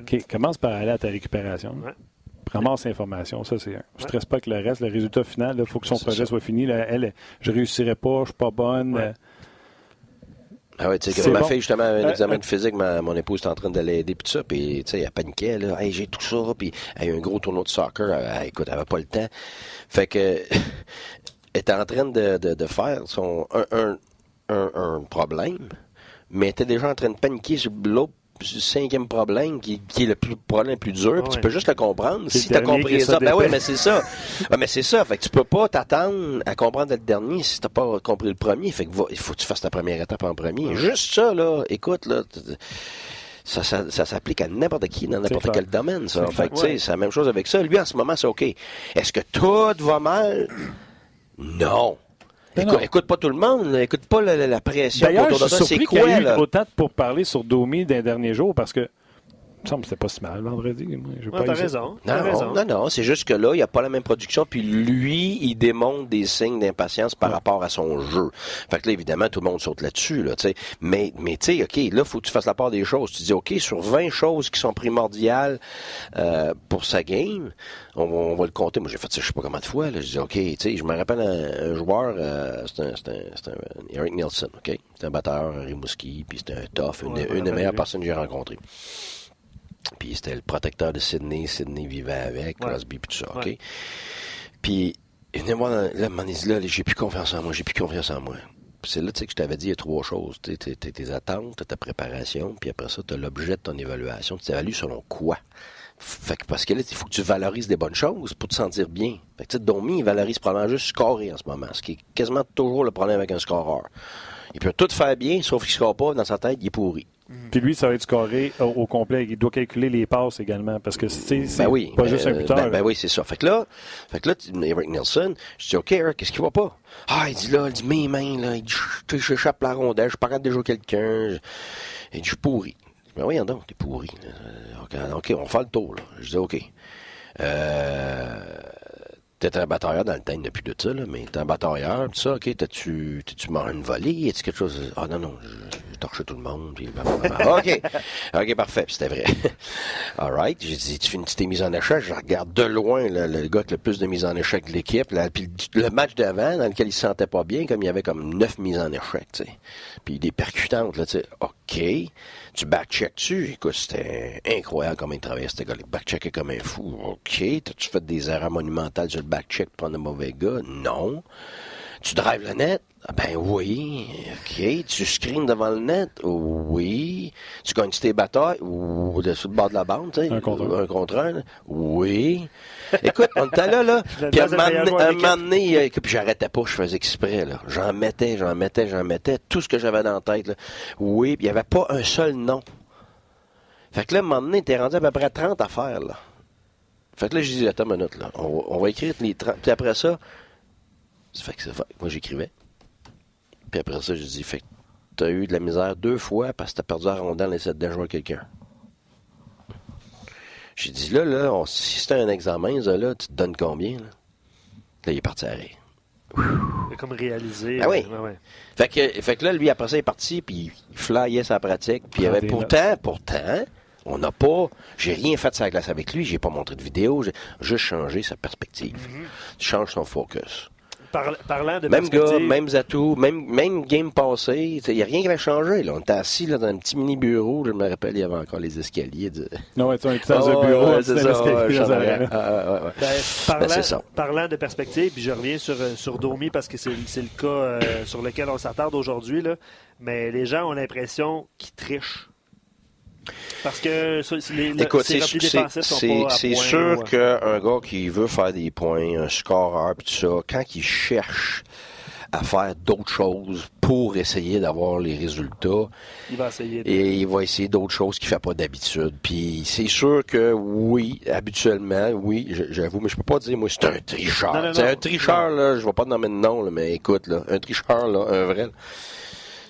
OK, commence par aller à ta récupération. Ouais. Ramasse l'information, ça c'est un. Je ne stresse pas que le reste, le résultat final, il faut que son projet soit fini. elle, je ne réussirai pas, je ne suis pas bonne. Euh. Ah ouais, tu sais, ma fille, justement, un examen de physique, mon épouse était en train de l'aider, puis tout ça, puis, tu sais, elle paniquait, là, hey, j'ai tout ça, puis elle a eu un gros tournoi de soccer, elle, écoute, elle avait pas le temps. Fait que, [laughs] elle était en train de, de, faire son, un, un, un, un problème, mais elle était déjà en train de paniquer sur l'autre cinquième problème qui, qui, est le plus, problème le plus dur, puis tu peux juste le comprendre. Si tu as compris ça, ben oui, mais c'est ça. [laughs] mais c'est ça. Fait que tu peux pas t'attendre à comprendre le dernier si t'as pas compris le premier. Fait que il faut que tu fasses ta première étape en premier. Juste ça, là, écoute, là. Ça, ça, ça s'applique à n'importe qui dans n'importe quel domaine, ça. Fait que, tu sais, c'est la même chose avec ça. Lui, en ce moment, c'est OK. Est-ce que tout va mal? Non. Écoute, pas tout le monde, écoute pas la, pression. D'ailleurs, je suis surpris qu'il y a eu autant pour parler sur Domi d'un dernier jour parce que me semble que c'était pas si mal vendredi. Moi, t'as raison. Non, raison. non, non, c'est juste que là, il n'y a pas la même production. Puis lui, il démontre des signes d'impatience par rapport à son jeu. Fait que là, évidemment, tout le monde saute là-dessus. Là, mais mais tu sais, OK, là, il faut que tu fasses la part des choses. Tu dis, OK, sur 20 choses qui sont primordiales euh, pour sa game, on, va le compter. Moi, j'ai fait ça, je sais pas combien de fois. Là. Je dis, OK, tu sais, je me rappelle un, joueur, euh, c'est un, un, un, Eric Nielsen, OK? C'est un batteur, un Rimouski, puis c'était un tough, une, une des meilleures personnes que j'ai rencontrées. Puis c'était le protecteur de Sydney. Sydney vivait avec, Crosby, puis tout ça, OK? Puis, il venait voir, là, là, j'ai plus confiance en moi, j'ai plus confiance en moi. c'est là, tu sais, que je t'avais dit, il y a trois choses. Tu tes attentes, ta préparation, puis après ça, tu as l'objet de ton évaluation. Tu t'évalues selon quoi? Fait que parce que là, il faut que tu valorises des bonnes choses pour te sentir bien. Fait que, tu sais, Domi, il valorise probablement juste scorer en ce moment, ce qui est quasiment toujours le problème avec un scoreur. Il peut tout faire bien, sauf qu'il ne score pas, dans sa tête, il est pourri. Mhm. Puis lui, ça va être scoré au, complet. Il doit calculer les passes également parce que c'est ben oui, pas juste un euh, buteur. Ben, ben, oui, c'est ça. Fait que là, fait que là, Eric Nielsen, je dis OK, Eric, qu'est-ce qui va pas? Ah, il dit là, il dit mes mains là, il dit j'échappe la rondelle, je suis pas capable de jouer quelqu'un, il dit je suis pourri. Ben voyons donc, t'es pourri. OK, OK, on fait le tour là. Je dis OK. Euh, T'es un batailleur dans le temps depuis de ça, là, mais t'es un batailleur, tout ça, ok, t'as-tu, t'as-tu mort une volée? Est-ce quelque chose? Ah non, non, j'ai torché tout le monde, puis [laughs] ok, ok, parfait, c'était vrai. [laughs] Alright, j'ai dit, tu finis tes mises en échec, je regarde de loin le gars avec le plus de mises en échec de l'équipe, puis le match d'avant, dans lequel il se sentait pas bien, comme il y avait comme neuf mises en échec, tu sais. Puis des percutantes, là, tu sais, ok. Tu backcheck-tu? Écoute, c'était incroyable comment il travaillait, ce gars. Il backcheckait comme un fou. OK. T'as-tu fait des erreurs monumentales sur le backcheck pour prendre un mauvais gars? Non. Tu drives le net? Ah, ben oui. OK. Tu screens devant le net? Oui. Tu gagnes tes batailles? Ou sur le bord de la bande, tu sais? Un contre un. contre un? Oui. Écoute, on était là, là. [laughs] puis à un moment donné, euh, puis j'arrêtais pas, je faisais exprès, là. J'en mettais, j'en mettais, j'en mettais, tout ce que j'avais dans la tête, là. Oui, puis il n'y avait pas un seul nom. Fait que là, à un moment donné, t'es rendu à peu près 30 affaires, là. Fait que là, je dis, attends une minute, là. On, va écrire les 30. Puis après ça, fait que moi, j'écrivais. Puis après ça, je dis, fait que t'as eu de la misère deux fois parce que t'as perdu la rondelle et essayé de jouer quelqu'un. J'ai dit, là, là, si c'était un examen, là, tu te donnes combien? Là, là il est parti à rire. Il comme réalisé. Ah oui. Fait, que, fait que là, lui, après ça, il est parti, puis il flyait sa pratique. Puis il avait pourtant, pourtant, on n'a pas. J'ai rien fait de sa glace avec lui, j'ai pas montré de vidéo, j'ai juste changé sa perspective. Mm-hmm. Tu changes son focus parlant de Même gars, même atouts, même, même game passé, il n'y a rien qui va changer. Là. On était assis là, dans un petit mini bureau. Je me rappelle, il y avait encore les escaliers. De... [laughs] Non, ouais, on était dans un bureau. c'est ça. parlant, de perspective, puis je reviens sur, euh, sur Domi parce que c'est le cas euh, sur lequel on s'attarde aujourd'hui. Mais les gens ont l'impression qu'ils trichent. Parce que les, Écoute, c'est sûr qu'un gars qui veut faire des points, un scoreur, tout ça, quand il cherche à faire d'autres choses pour essayer d'avoir les résultats. Il va essayer. Et il va essayer d'autres choses qu'il fait pas d'habitude. Puis c'est sûr que oui, habituellement, oui, j'avoue, mais je peux pas dire moi c'est un tricheur. C'est un tricheur là, je vais pas nommer de nom mais écoute là, un tricheur là, un vrai.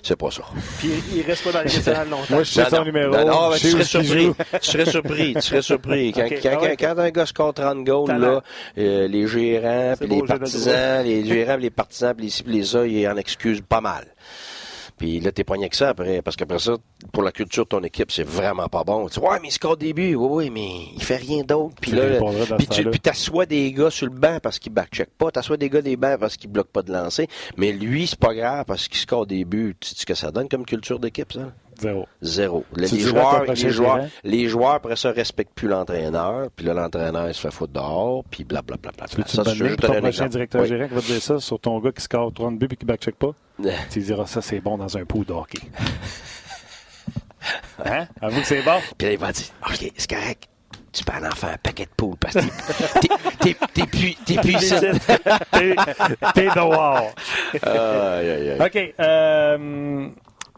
C'est pas ça. Puis il reste pas dans les nationales longtemps. Moi, je sais son numéro. Non, tu serais surpris. tu serais surpris. Tu serais surpris. Quand, quand, ah quand, un gars score 30 goals, là, euh, les gérants, puis les partisans, les gérants, les partisans, puis les les ça, ils en excusent pas mal. Puis là, t'es poigné que ça après. Parce qu'après ça, pour la culture de ton équipe, c'est vraiment pas bon. Tu dis, ouais, mais il score début. Oui, oui, mais il fait rien d'autre. Puis là, puis tu puis t'assois des gars sur le banc parce qu'ils backcheck pas. T'assois des gars des bancs parce qu'ils bloquent pas de lancer. Mais lui, c'est pas grave parce qu'il score des buts. Tu sais ce que ça donne comme culture d'équipe, ça? Zéro. Zéro. Les, joueurs, les, joueurs, les joueurs, après ça, respectent plus l'entraîneur. Puis là, l'entraîneur, il se fait foutre dehors. Puis blablabla. Bla, bla, bla, ça, je te ton prochain directeur oui. gérant qui va te dire ça sur ton gars qui score 30 buts et qui backcheck pas? [laughs] tu diras ça, c'est bon dans un pot de hockey. [laughs] hein? Avoue que c'est bon. Puis là, il va dire, OK, c'est correct tu peux en faire un paquet de poules parce que t'es plus t'es puissant. T'es noir. [laughs] OK. Euh,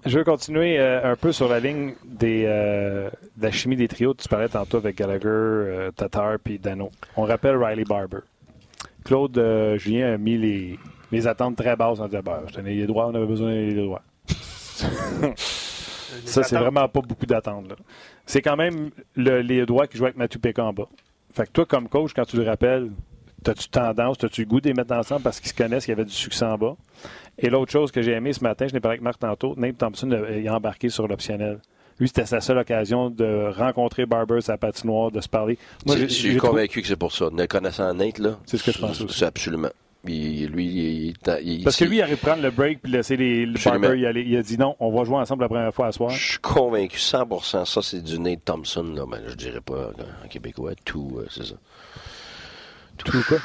je veux continuer euh, un peu sur la ligne des, euh, de la chimie des trios. Tu parlais tantôt avec Gallagher, euh, Tatar puis Dano. On rappelle Riley Barber. Claude Julien a mis les, Les attentes très basses, on disait, ben, je tenais les droits, on avait besoin des droits. [laughs] ça, c'est vraiment pas beaucoup d'attentes. C'est quand même le, les droits qui jouent avec Mathieu Pékin en bas. Fait que toi, comme coach, quand tu le rappelles, as-tu tendance, as-tu goût de les mettre ensemble parce qu'ils se connaissent, qu'il y avait du succès en bas? Et l'autre chose que j'ai aimé ce matin, je n'ai parlé avec Marc tantôt, Nate Thompson est embarqué sur l'optionnel. Lui, c'était sa seule occasion de rencontrer Barber, sa patinoire, de se parler. Moi, je suis convaincu que c'est pour ça. Ne connaissant Nate, là. C'est ce que je pense. C'est absolument. lui, Parce que lui, il arrive prendre le break puis laisser les, le Barber y aller. Il a dit non, on va jouer ensemble la première fois à soir. Je suis convaincu 100%. Ça, c'est du Nate Thompson, là. Mais je dirais pas en québécois. Tout, euh, c'est ça. Tout, quoi?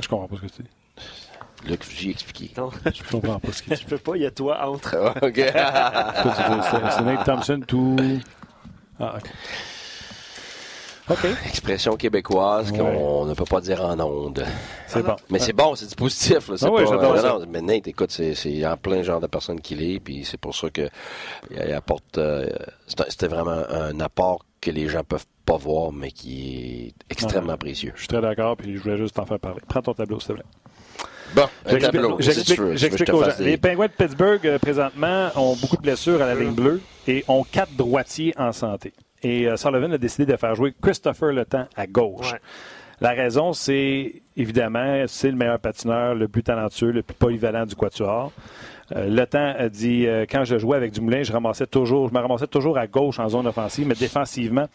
Je comprends pas ce que tu dis. Là, que j'ai expliqué. Non, je comprends pas ce qu'il dit. Je peux pas, il y a toi entre. OK. [laughs] c'est Nate Thompson, tout. Ah, OK. OK. Expression québécoise qu'on ne peut pas dire en ondes. C'est bon. Mais c'est bon, c'est du positif. Là. Ah oui, j'adore ça. mais Nate, écoute, c'est en plein genre de personnes qu'il est, puis c'est pour ça que il apporte. Euh, C'était vraiment un apport que les gens peuvent pas voir, mais qui est extrêmement précieux. Je suis très d'accord, puis je voulais juste t'en faire parler. Prends ton tableau, s'il te plaît. Bon. J'explique aux gens. Les Penguins de Pittsburgh, euh, présentement, ont beaucoup de blessures à la ligne bleue et ont quatre droitiers en santé. Et euh, Sullivan a décidé de faire jouer Christopher Le Temps à gauche. La raison, c'est évidemment, c'est le meilleur patineur, le plus talentueux, le plus polyvalent du quatuor. Euh, le temps a dit euh, quand je jouais avec Dumoulin, je ramassais toujours, je me ramassais toujours à gauche en zone offensive, mais défensivement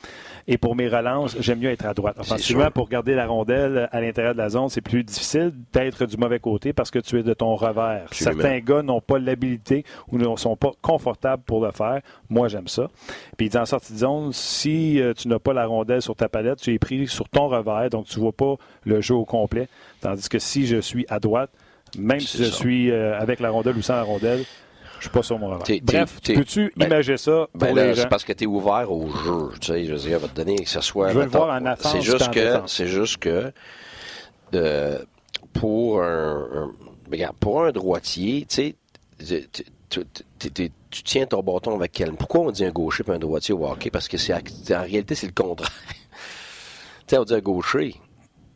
et pour mes relances, j'aime mieux être à droite. Offensivement, pour garder la rondelle à l'intérieur de la zone, c'est plus difficile d'être du mauvais côté parce que tu es de ton revers. Certains gars n'ont pas l'habilité ou ne sont pas confortables pour le faire. Moi, j'aime ça. Puis en sortie de zone, si euh, tu n'as pas la rondelle sur ta palette, tu es pris sur ton revers, donc tu vois pas le jeu au complet. Tandis que si je suis à droite, même si je suis euh, avec la rondelle ou sans la rondelle, je suis pas sur mon revers. Bref, peux-tu ben, imaginer ça pour ben C'est parce que tu es ouvert au jeu. Tu sais, je veux dire, va te donner que ce soit... Je veux le voir en offense C'est juste que... C'est juste que... Euh, pour un, regarde, pour un droitier, tu sais, tu tiens ton bâton avec quel... Pourquoi on dit un gaucher et un droitier au hockey? Parce que c'est en réalité, c'est le contraire. [laughs] tu sais, on dit un gaucher,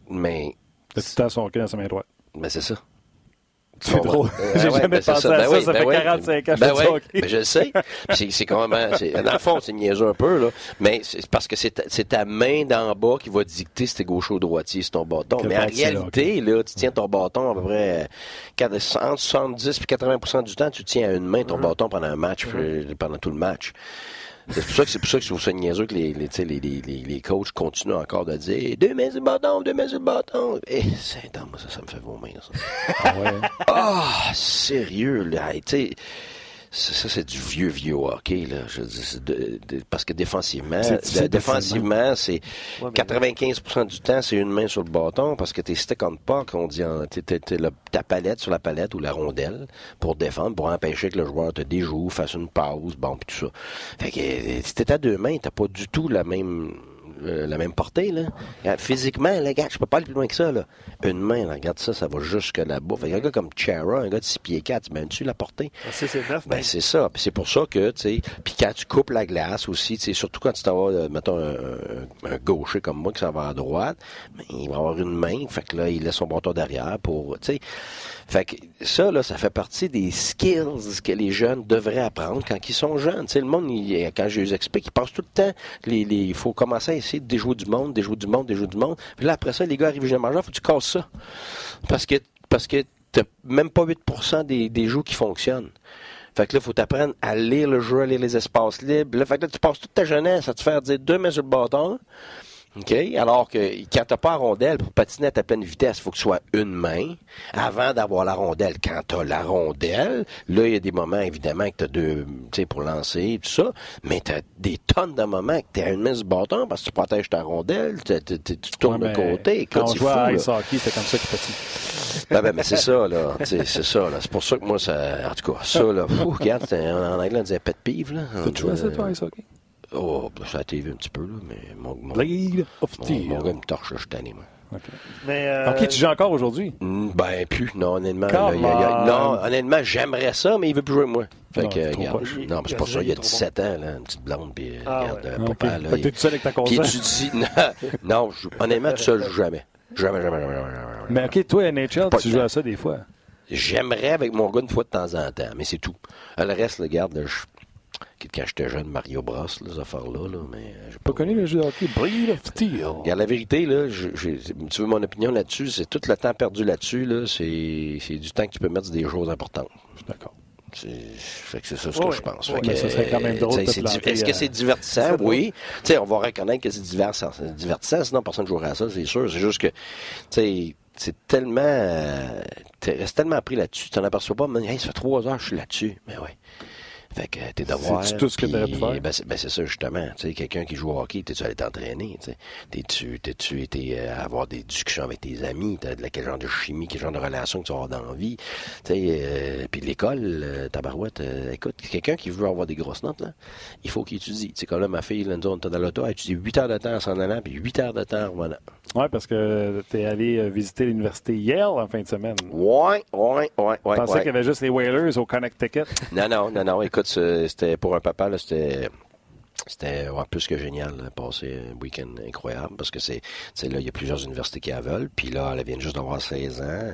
mais... Tu temps son hockey dans sa main droite. Mais c'est ça. C'est drôle. J'ai jamais ben pensé à ben ça. ça ben fait 45 ans que ben je oui. Je sais. C'est quand même. Dans le fond, c'est niaiseux un peu, là. Mais c'est parce que c'est ta main d'en bas qui va dicter si t'es gaucher ou droitier, c'est ton bâton. mais en réalité, là, tu tiens ton bâton à peu près entre 70 et 80% du temps, tu tiens à une main ton mm-hmm. bâton pendant un match, mm-hmm. pendant tout le match. C'est pour ça que c'est pour ça que je trouve ça niaiseux que les, les, les, les, les coachs continuent encore de dire deux mains le bâton, deux mains le bâton. Eh, c'est moi ça, ça me fait vomir, ça. Ah ouais? Ah, sérieux, là. Tu sais, ça, c'est du vieux, vieux hockey, là. Je de, parce que défensivement, défensivement, c'est 95% du temps, c'est une main sur le bâton parce que t'es stick on puck, on dit, t'es, ta palette sur la palette ou la rondelle pour défendre, pour empêcher que le joueur te déjoue, fasse une pause, bon, pis tout ça. Fait que, si t'es à deux mains, t'as pas du tout la même, euh, la même portée, là. Physiquement, les gars, je peux pas aller plus loin que ça, là. Une main, regarde ça, ça va jusque là-bas. Fait un gars comme Chara, un gars de 6 pieds 4, tu mets-tu la portée? Ah, c'est ben, c'est ça. Puis c'est pour ça que, tu sais, puis quand tu coupes la glace aussi, tu sais, surtout quand tu t'en vas, euh, mettons, un, gaucher comme moi qui s'en va à droite, ben, il va avoir une main, fait que là, il laisse son bâton derrière pour, tu sais, fait que ça, là, ça fait partie des skills que les jeunes devraient apprendre quand ils sont jeunes. Tu sais, le monde, quand je les explique, ils passent tout le temps, les, les, il faut commencer à essayer de déjouer du monde, déjouer du monde, déjouer du monde. Puis là, après ça, les gars arrivent jamais il faut que tu casses ça. Parce que, parce que t'as même pas 8% des, des qui fonctionnent. Fait que là, il faut t'apprendre à lire le jeu, à lire les espaces libres. Fait que là, tu passes toute ta jeunesse à te faire dire deux mains sur le bâton. OK? Alors que quand tu pas la rondelle, pour patiner à ta pleine vitesse, il faut que ce soit une main avant d'avoir la rondelle. Quand tu as la rondelle, là, il y a des moments, évidemment, que tu as deux, tu sais, pour lancer et tout ça, mais tu as des tonnes de moments que tu es à une main du bâton parce que tu protèges ta rondelle, tu tournes de côté. Quand on jouait à ice hockey, c'était comme ça que patine. Ben, ben, mais c'est ça, là. C'est ça, là. C'est pour ça que moi, ça, en tout cas, ça, là, regarde, en anglais, on disait pet pive, là. Tu jouais ça, toi, ice hockey? Oh, ben, ça a été vu un petit peu, là, mais mon, mon, League of mon, mon gars me torche, je suis tanné, moi. Okay. Mais euh... Ok, tu joues encore aujourd'hui? Mm, ben, plus. Non, honnêtement. Là, y a, y a, non, honnêtement, j'aimerais ça, mais il veut plus jouer avec moi. Fait non, que, regarde, non, c'est pas ça. Il y a 17 bon. ans, là, une petite blonde, puis ah, regarde, ouais. papa, là. Fait que t'es tout seul avec ta console? Puis tu dis, non, non je, honnêtement, tout seul, je joue jamais. Jamais, jamais, jamais, jamais. Mais OK, toi, NHL, tu joues à ça des fois. J'aimerais avec mon gars une fois de temps en temps, mais c'est tout. Le reste, regarde, je quand j'étais jeune, Mario Bros, les affaires-là. Là, mais euh, j'ai pas connu le jeu de hockey. Breed of Steel? Regarde, la vérité, là, tu veux mon opinion là-dessus, c'est tout le temps perdu là-dessus. Là, c'est, c'est du temps que tu peux mettre sur des choses importantes. D'accord. C'est, fait que c'est ça ce que je pense. Que, ça serait quand même drôle. Est-ce que c'est divertissant? Oui. T'sais, on va reconnaître que c'est divertissant, divertissant, sinon personne ne jouerait à ça, c'est sûr. C'est juste que c'est tellement. Euh, tu restes tellement pris là-dessus, tu t'en aperçois pas, mais hey, ça fait trois heures que je suis là-dessus. Mais ouais. Fait que tes devoirs. C'est tout ce que tu faire. Ben, ben c'est ça, justement. Tu sais, quelqu'un qui joue au hockey, t'es-tu allé t'entraîner? T'es-tu, t'es-tu été euh, avoir des discussions avec tes amis? T'as de quel genre de chimie, quel genre de relation que tu vas avoir dans la vie? Tu sais, euh, puis l'école, euh, ta barouette, euh, écoute, quelqu'un qui veut avoir des grosses notes, là, il faut qu'il étudie. Tu sais, comme là, ma fille, là, on était dans l'auto, elle étudie 8 heures de temps en s'en allant, puis 8 heures de temps en revenant. Oui, parce que tu es allé visiter l'université Yale en fin de semaine. Oui, oui, oui. Je pensais qu'il y avait juste les Whalers au Connecticut. Non, non, non, non. Écoute, c'était pour un papa, c'était c'était plus que génial de passer un week-end incroyable parce que c'est là, il y a plusieurs universités qui la veulent. Puis là, elle vient juste d'avoir 16 ans.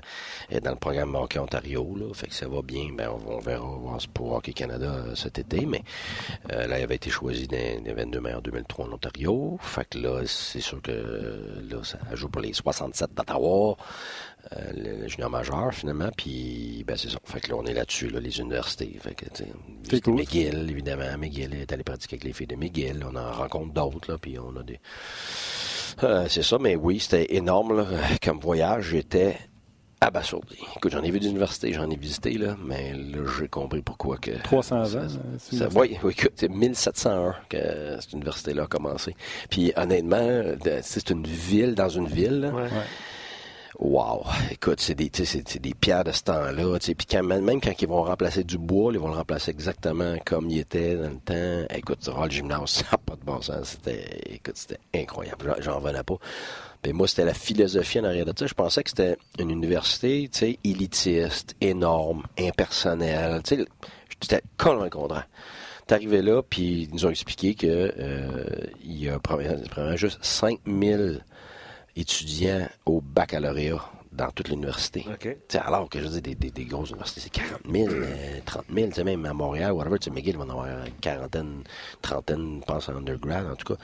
Est dans le programme Hockey Ontario. Fait que ça va bien. Ben, on, verra pour Hockey Canada euh, cet été. Mais euh, là, elle avait été choisie des, 22 mai en 2003 en Ontario. Fait que là, c'est sûr que là, ça joue pour les 67 d'Ottawa. Euh, le, junior majeur, finalement. Puis, ben, c'est ça. Fait que là, on est là-dessus, là, les universités. Fait que, tu cool. McGill, évidemment. McGill est allé pratiquer avec les filles de McGill. On en rencontre d'autres, là, puis on a des... Euh, c'est ça, mais oui, c'était énorme, là, comme voyage. J'étais abasourdi. Écoute, j'en ai vu d'université, j'en ai visité, là, mais là, j'ai compris pourquoi que... 300 ans, ça, Oui, oui, écoute, c'est 1701 que cette université-là a commencé. Puis, honnêtement, c'est une ville dans une ville, ouais. Wow! Écoute, c'est des, des pierres de ce temps-là. Puis quand, même quand ils vont remplacer du bois, ils vont le remplacer exactement comme il était dans le temps. Écoute, le gymnase, [laughs] ça n'a pas de bon sens. C'était, écoute, c'était incroyable. J'en revenais pas. Puis moi, c'était la philosophie en arrière de ça. Je pensais que c'était une université, tu élitiste, énorme, impersonnelle. Tu sais, j'étais complètement contraire. Arrivé là, puis ils nous ont expliqué que euh, y a probablement juste 5000 étudiants au baccalauréat dans toute l'université. Alors que je dis des, des, grosses universités, c'est 40 000, 30 000, même à Montréal, whatever, tu sais, McGill va en avoir une quarantaine, trentaine, je pense, en undergrad, en tout cas,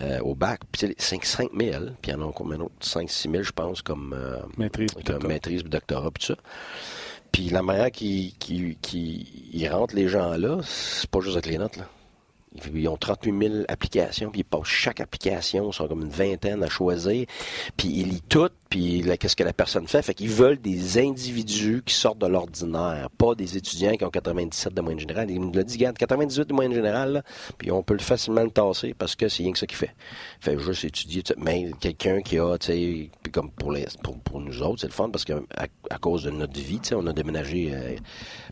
euh, au bac. Puis c'est 5, 000, puis il y en a combien d'autres? 5 6 000, je pense, comme, euh, maîtrise, comme maîtrise, doctorat, puis tout ça. Puis la manière qui, qui, qui rentre les gens là, c'est pas juste avec les notes, là. Ils ont 38 000 applications, puis ils passent chaque application, ils sont comme une vingtaine à choisir, puis ils lisent toutes, puis qu'est-ce que la personne fait? Fait qu'ils veulent des individus qui sortent de l'ordinaire, pas des étudiants qui ont 97 de moyenne générale. Il nous l'a dit, 98 de moyenne générale, puis on peut le facilement le tasser parce que c'est rien que ça qu'il fait. Fait juste étudier, mais quelqu'un qui a, tu sais, comme pour, les, pour, nous autres, c'est le fun parce que à, cause de notre vie, tu sais, on a déménagé, euh,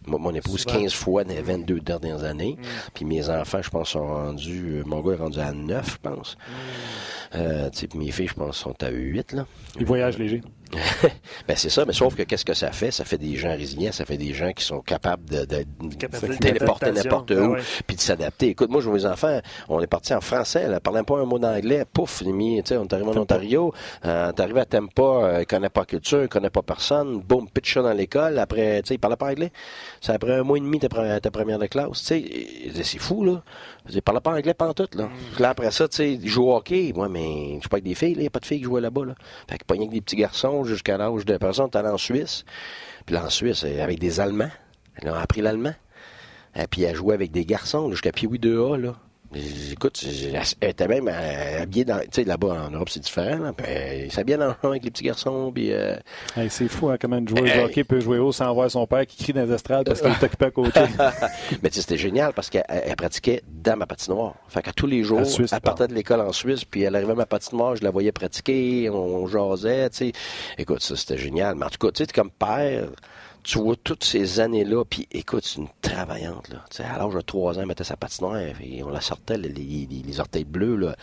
mon, épouse, 15 fois dans les 22 dernières années, mm. puis mes enfants, je pense, sont rendus, euh, mon gars est rendu à 9, je pense. Mm. Euh, mes filles, je pense, sont à 8, là. Ils voyagent léger. [laughs] ben c'est ça, mais sauf que qu'est-ce que ça fait? Ça fait des gens résilients, ça fait des gens qui sont capables de, de, téléporter n'importe où, ah puis de s'adapter. Écoute, moi, je vois mes enfants, on est parti en français, elle parlait pas un mot d'anglais, pouf, on est arrivé en Ontario, euh, on est arrivé à Tempa, euh, connaît pas culture, connaît pas personne, boum, pitch dans l'école, après, tu sais, il parlait pas anglais. C'est après un mois et demi ta, ta première de classe, tu sais, c'est fou, là. Il parlait pas anglais tout là. Mm. Là, après ça, tu sais, joue au hockey, moi, mais je suis pas avec des filles, il n'y a pas de filles qui jouaient là-bas, là. Fait que pas rien que des petits garçons, jusqu'à l'âge de... Par exemple, en Suisse. Puis là, en Suisse, euh, avec des Allemands. Elle a appris l'allemand. Et puis elle joué avec des garçons jusqu'à Pioui 2A, là. Écoute, elle était même euh, habillée dans. Tu sais, là-bas en Europe, c'est différent. Là. Puis, s'habillait dans avec les petits garçons. Puis, c'est fou hein, comment une joueuse de hockey peut jouer haut sans voir son père qui crie dans les estrades parce qu'il est occupé à côté. [laughs] Mais tu sais, c'était génial parce qu'elle pratiquait dans ma patinoire. Fait qu'à tous les jours, elle partait de l'école en Suisse, puis elle arrivait à ma patinoire, je la voyais pratiquer, on jasait. Tu sais. Écoute, ça, c'était génial. Mais en tout cas, tu sais, comme père tu vois toutes ces années-là, puis écoute, c'est une travaillante, là. Tu sais, à l'âge de 3 ans, elle mettait sa patinoire, et on la sortait, les, les, orteils bleus, là.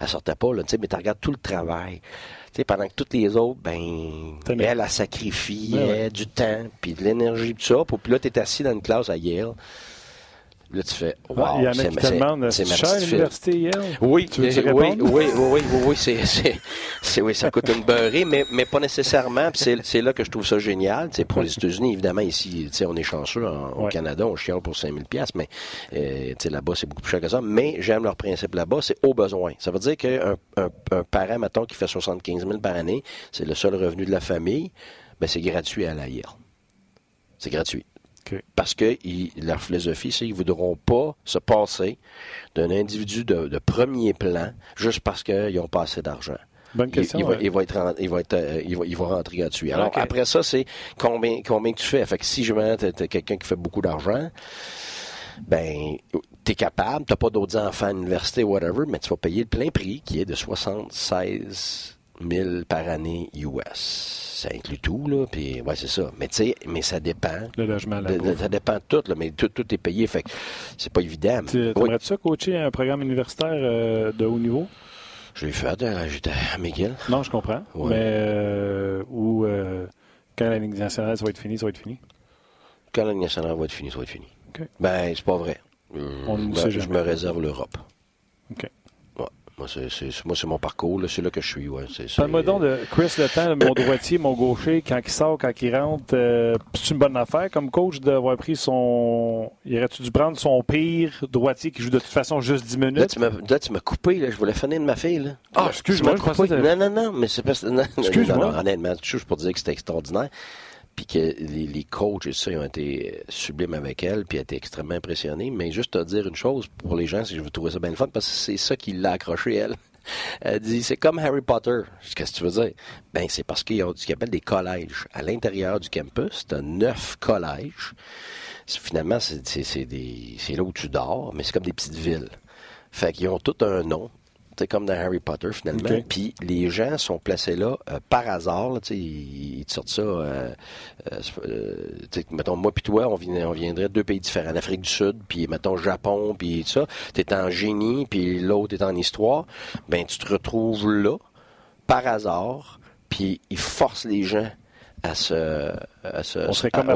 Elle sortait pas, là, tu sais, mais tu regardes tout le travail. Tu sais, pendant que toutes les autres, ben, elle, a sacrifié du temps, puis de l'énergie, tout ça. Puis là, tu es assis dans une classe à Yale. Là, tu fais, wow, il y en a c'est qui te demandent, c'est cher l'université Yale? Oui, Tu veux-tu euh, oui, oui, oui, oui, c'est, oui, ça coûte une beurrée, mais, mais pas nécessairement. C'est, là que je trouve ça génial. Sais, pour les États-Unis, évidemment, ici, on est chanceux au. Canada, on chiale pour 5000 pièces, mais euh, là-bas, c'est beaucoup plus cher que ça. Mais j'aime leur principe là-bas, c'est au besoin. Ça veut dire qu'un un, un parent, mettons, qui fait 75 000 par année, c'est le seul revenu de la famille, ben c'est gratuit à la Yale. C'est gratuit. Parce que ils- leur philosophie, c'est qu'ils ne voudront pas se passer d'un individu de, de premier plan juste parce qu'ils n'ont pas assez d'argent. Bonne question. il va, ouais. il va être, en- il va être, euh, il va, il va rentrer gratuit. Alors après ça, c'est combien, combien que tu fais? Fait que si je t'es quelqu'un qui fait beaucoup d'argent, ben t'es capable, t'as pas d'autres enfants à l'université, whatever, mais tu vas payer le plein prix qui est de 76 000 par année US. Ça inclut tout, là, puis ouais, c'est ça. Mais tu sais, mais ça dépend. Le logement De- de- ça dépend de tout, là, mais tout, tout est payé, fait que c'est pas évident. Tu Oui, aimerais-tu ça coacher un programme universitaire euh, de haut niveau? je l'ai fait, euh, j'étais à McGill. Non, je comprends. Ouais. Mais euh, où, euh, quand la Ligue nationale, ça va être fini, ça va être fini? Quand la Ligue nationale va être finie, ça va être fini. OK. Ben, c'est pas vrai. On ben, je me réserve l'Europe. OK. Moi, c'est, c'est- moi, c'est mon parcours, là, c'est là que je suis. Ouais. Parle-moi donc de Chris Le Temps, mon droitier, mon gaucher, quand il sort, quand il rentre. euh, c'est une bonne affaire comme coach d'avoir pris son. Il aurait-tu dû prendre son pire droitier qui joue de toute façon juste 10 Là, minutes? tu m'as, là, tu m'as coupé, là. Je voulais finir de ma fille, là. Ah, excuse-moi, je que- Non, non, non, mais c'est pas. Non, Excuse-moi. honnêtement, juste pour dire que c'était extraordinaire. Puis que les, coachs et ça, ils ont été euh, sublimes avec elle, puis elle était extrêmement impressionnée. Mais juste te dire une chose pour les gens, que je vais trouver ça bien le fun, parce que c'est ça qui l'a accroché, elle. [laughs] Elle dit, c'est comme Harry Potter. Qu'est-ce que tu veux dire? Ben, c'est parce qu'ils ont ce qu'ils appellent des collèges. À l'intérieur du campus, tu as neuf collèges. Finalement, c'est là où tu dors, mais c'est comme des petites villes. Fait qu'ils ont tout un nom. C'est comme dans Harry Potter, finalement. Puis les gens sont placés là euh, par hasard. Là, ils, ils te sortent ça. Euh, euh, mettons, moi puis toi, on, vient- on viendrait de deux pays différents. L'Afrique du Sud, puis mettons Japon, puis tout ça. Tu es en génie, puis l'autre est en histoire. Ben, tu te retrouves là, par hasard, puis ils forcent les gens à se... À se On serait comme à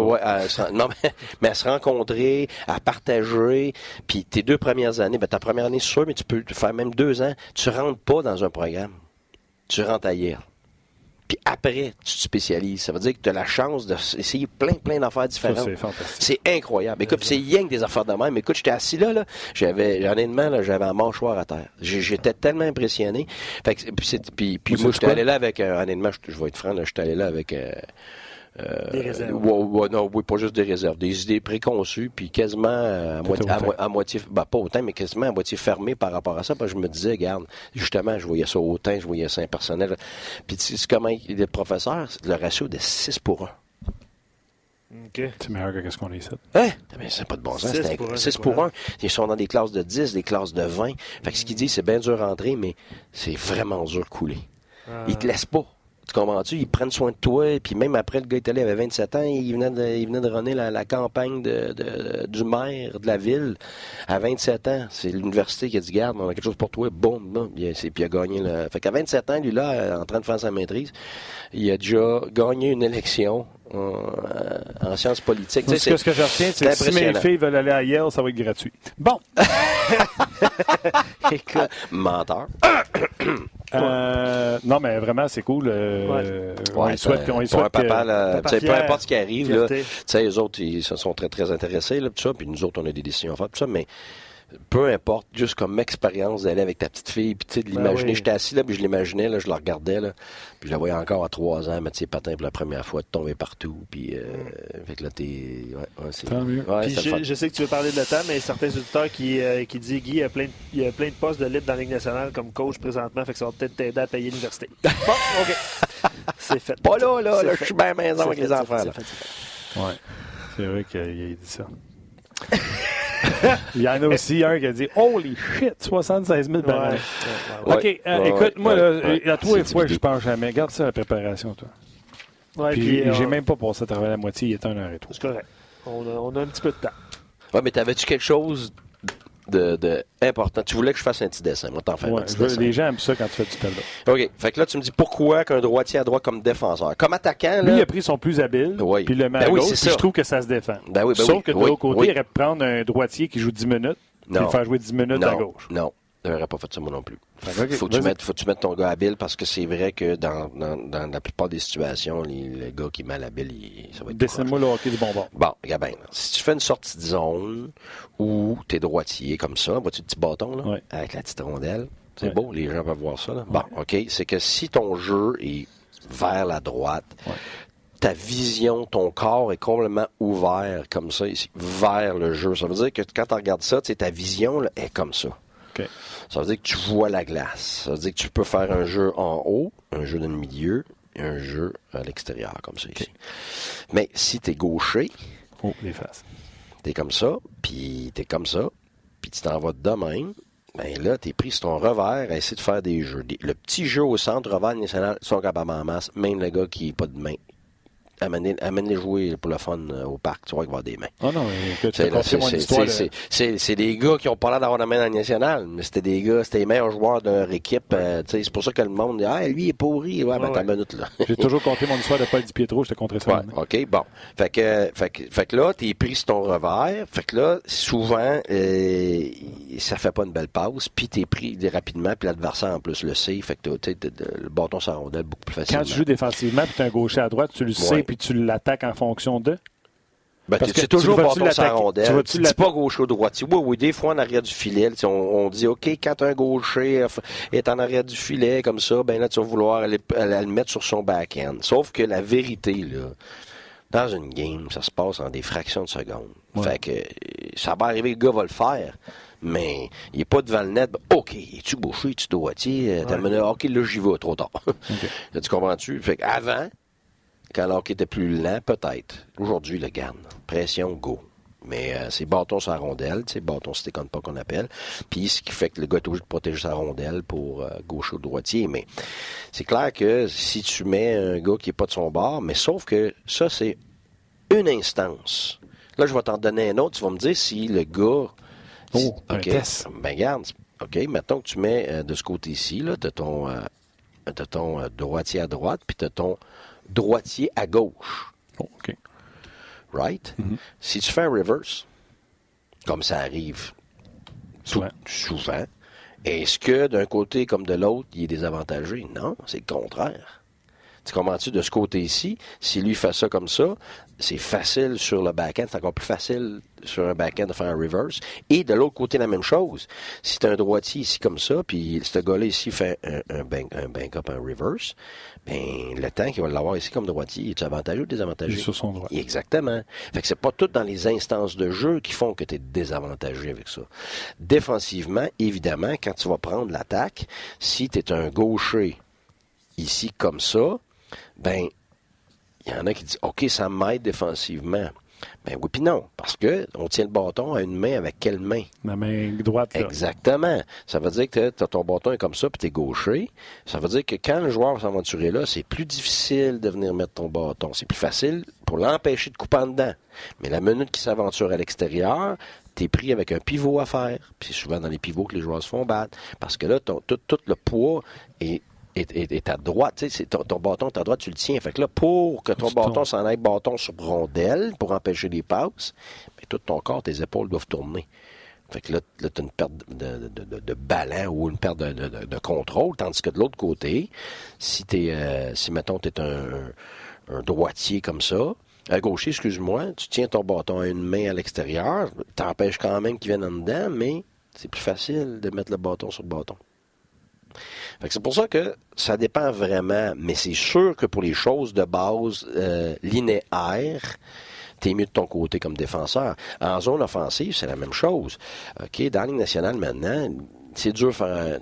Ouais, à se- non, mais, [laughs] mais à se rencontrer, à partager. Puis tes deux premières années, ben, ta première année, c'est sûr, mais tu peux faire même deux ans. Tu rentres pas dans un programme. Tu rentres ailleurs. Puis après, tu te spécialises. Ça veut dire que tu as la chance d'essayer plein, plein d'affaires différentes. c'est incroyable. Écoute, c'est rien que des affaires de même. Écoute, j'étais assis là, là. J'avais, honnêtement, là, j'avais un mâchoire à terre. J'étais tellement impressionné. Fait que, puis, puis, puis moi, j'étais allé là avec, euh, honnêtement, je, je vais être franc, j'étais allé là avec, euh, euh, Des réserves. ouais, ouais, non, oui, pas juste des réserves, des idées préconçues, puis quasiment euh, à, moitié, à, à moitié, ben, pas autant, mais quasiment à moitié fermé par rapport à ça, parce que je me disais, regarde, justement, je voyais ça autant, je voyais ça impersonnel. Puis tu sais comment il- le professeur, c'est le ratio de 6 pour 1. OK. C'est meilleur que ce qu'on est ici. Hein? Mais c'est pas de bon sens. Six C'est pour un, 6 c'est pour quoi? 1. Ils sont dans des classes de 10, des classes de 20. Fait que ce qu'il dit, c'est bien dur à rentrer, mais c'est vraiment dur de couler. Ah. Ils te laissent pas. Tu comprends-tu? Ils prennent soin de toi. Et puis même après, le gars est allé, il avait 27 ans. Il venait de, il venait de runner la, campagne de, de- du maire de la ville à 27 ans. C'est l'université qui a dit, garde, on a quelque chose pour toi. Boum, boum. Puis, puis il a gagné. Le... Fait qu'à 27 ans, lui, là, en train de faire sa maîtrise, il a déjà gagné une élection en, en sciences politiques. Tu sais, Ce que, ce que je retiens, c'est que si mes filles veulent aller à Yale, ça va être gratuit. Bon. [laughs] Écoute, menteur. [coughs] Euh, non, mais vraiment, c'est cool. euh, on Ouais, y souhaite, ça- on y pour un souhaite que- papa, là, peu importe ce qui arrive, là, tu fierté. sais, les autres, ils se sont très, très intéressés, là, tout ça, puis nous autres, on a des décisions à faire, tout ça, mais peu importe, juste comme expérience d'aller avec ta petite fille, puis tu sais, de Ben l'imaginer, oui. j'étais assis là, puis je l'imaginais, là, je la regardais, là, puis je la voyais encore à trois ans, mettre ses patins pour la première fois, de tomber partout, puis, euh, fait que là, t'es, ouais, ouais, c'est, Tant mieux. ouais, Puis c'est le fun. je, je sais que tu veux parler de le temps, mais certains auditeurs qui, euh, qui disent Guy, il y, a plein de, il y a plein de postes de libre dans la Ligue nationale comme coach présentement, fait que ça va peut-être t'aider à payer l'université. [laughs] Bon, OK. C'est fait. Pas là, là, là, je suis bien à la maison avec fait, les enfants, là. c'est fait, c'est fait. Ouais. C'est vrai qu'il a dit ça. [laughs] [laughs] Il y en a aussi un qui a dit Holy shit, 76 000 par Ouais, ouais, OK, Ouais, euh, ouais, écoute, moi, ouais, là, ouais. à toi et C'est fois, je pense jamais. Garde ça, la préparation, toi. Ouais, puis puis, euh, j'ai même pas passé à travers la moitié, il est un heure et tout. C'est correct. On a, on a un petit peu de temps. Ouais, mais t'avais-tu quelque chose de, important. Tu voulais que je fasse un petit dessin. Moi, t'en fais un petit dessin. Les gens aiment ça quand tu fais du pelle OK. Fait que là, tu me dis pourquoi qu'un droitier à droite comme défenseur? Comme attaquant, là. Lui, il a pris son plus habile. Oui. Puis le met ben gauche. je trouve que ça se défend. Ben oui, ben Sauf que de l'autre côté, il aurait pu prendre un droitier qui joue 10 minutes. Puis faire jouer 10 minutes à gauche. Non. N'aurait pas fait ça moi non plus. Il faut, que tu mettes, faut que tu mettes ton gars habile parce que c'est vrai que dans, dans, dans, la plupart des situations, les, le gars qui est mal habile, il, ça va être. Dessine-moi le hockey du bonbon. Bon, regarde bien. Si tu fais une sortie de zone où tu es droitier comme ça, vois-tu le petit bâton là, avec la petite rondelle? C'est beau, les gens peuvent voir ça. Là. Bon, OK. C'est que si ton jeu est vers la droite, ta vision, ton corps est complètement ouvert comme ça, vers le jeu. Ça veut dire que quand tu regardes ça, ta vision là, est comme ça. Ça veut dire que tu vois la glace. Ça veut dire que tu peux faire un jeu en haut, un jeu dans le milieu et un jeu à l'extérieur, comme ça ici. Mais si tu es gaucher, oh, les faces. Tu es comme ça, puis tu es comme ça, puis tu t'en vas de même, ben là, tu es pris sur ton revers à essayer de faire des jeux. Le petit jeu au centre, revers national, sont capables en masse, même le gars qui n'est pas de main amène, les jouer pour le fun euh, au parc. Tu vois qu'il va avoir des mains. Ah non, c'est des gars qui ont pas l'air d'avoir la main dans le national, mais c'était des gars, c'était les meilleurs joueurs de leur équipe. Euh, c'est pour ça que le monde dit Ah, lui, il est pourri. Ouais, ben, minute, là. J'ai toujours compté mon histoire de Paul Di Pietro, j'étais contre ça. OK, bon. Fait que, fait que, fait que là, t'es pris sur ton revers. Fait que là, souvent, euh, ça fait pas une belle passe, puis t'es pris rapidement, puis l'adversaire en plus le sait. Fait que le bâton s'en rondelle beaucoup plus facilement. Quand tu joues défensivement, puis t'es un gaucher à droite, tu le sais puis tu l'attaques en fonction de? Ben, Parce que toujours tu bâton sans rondelle. Tu, dis pas gaucher ou droitier. Oui, oui, des fois en arrière du filet. On, dit, OK, quand un gaucher est en arrière du filet comme ça, ben là, tu vas vouloir le mettre sur son back-end. Sauf que la vérité, là, dans une game, ça se passe en des fractions de secondes. Fait que ça va arriver, le gars va le faire. Mais il n'est pas devant le net. OK, es-tu gaucher, es-tu droitier? Ouais. OK, là, j'y vais trop tard. [laughs] tu comprends-tu? Fait qu'avant, alors qu'il était plus lent, peut-être. Aujourd'hui, le garde. Pression, go. Mais euh, c'est bâton sur la rondelle, c'est bâton c'était comme pas qu'on appelle. Puis ce qui fait que le gars est obligé de protéger sa rondelle pour euh, gauche ou droitier. Mais c'est clair que si tu mets un gars qui est pas de son bord, mais sauf que ça, c'est une instance. Là, je vais t'en donner un autre. Tu vas me dire si le gars. Oh, OK. Ben, garde. OK, mettons que tu mets euh, de ce côté-ci, là, t'as ton, ton droitier à droite, puis t'as ton droitier à gauche. Oh, OK. Right? Mm-hmm. Si tu fais un reverse, comme ça arrive souvent, souvent est-ce que d'un côté comme de l'autre, il est désavantagé? Non, c'est le contraire. Tu comprends-tu de ce côté-ci? Si lui fait ça comme ça, c'est facile sur le back-end. C'est encore plus facile sur un back-end de faire un reverse. Et de l'autre côté, la même chose. Si tu as un droitier ici comme ça, puis ce gars-là ici fait un, un, bank, un bank-up, un reverse, ben, le temps qu'il va l'avoir ici comme droitier, est avantageux ou désavantageux? sur son droit. Exactement. Fait que c'est pas tout dans les instances de jeu qui font que tu es désavantagé avec ça. Défensivement, évidemment, quand tu vas prendre l'attaque, si tu es un gaucher ici comme ça, ben, il y en a qui disent, OK, ça m'aide défensivement. Ben oui, puis non, parce que on tient le bâton à une main avec quelle main? La main droite. Exactement. Ça veut dire que ton bâton est comme ça, puis t'es gaucher. Ça veut dire que quand le joueur va s'aventurer là, c'est plus difficile de venir mettre ton bâton. C'est plus facile pour l'empêcher de couper en dedans. Mais la minute qu'il s'aventure à l'extérieur, t'es pris avec un pivot à faire. Puis c'est souvent dans les pivots que les joueurs se font battre. Parce que là, tout, tout le poids est est, à droite. Ton, ton, bâton est à droite, tu le tiens. Fait que là, pour que ton bâton s'en aille bâton sur rondelle pour empêcher les passes, mais tout ton corps, tes épaules doivent tourner. Fait que là, là tu as une perte de, de, de, ballon ou une perte de, contrôle, tandis que de l'autre côté, si t'es euh, si mettons tu es un, un, droitier comme ça, à gaucher, excuse-moi, tu tiens ton bâton à une main à l'extérieur, t'empêches quand même qu'il vienne en dedans, mais c'est plus facile de mettre le bâton sur le bâton. C'est pour ça que ça dépend vraiment, mais c'est sûr que pour les choses de base euh, linéaires, t'es mieux de ton côté comme défenseur. En zone offensive, c'est la même chose. OK, dans la Ligue nationale maintenant, c'est dur faire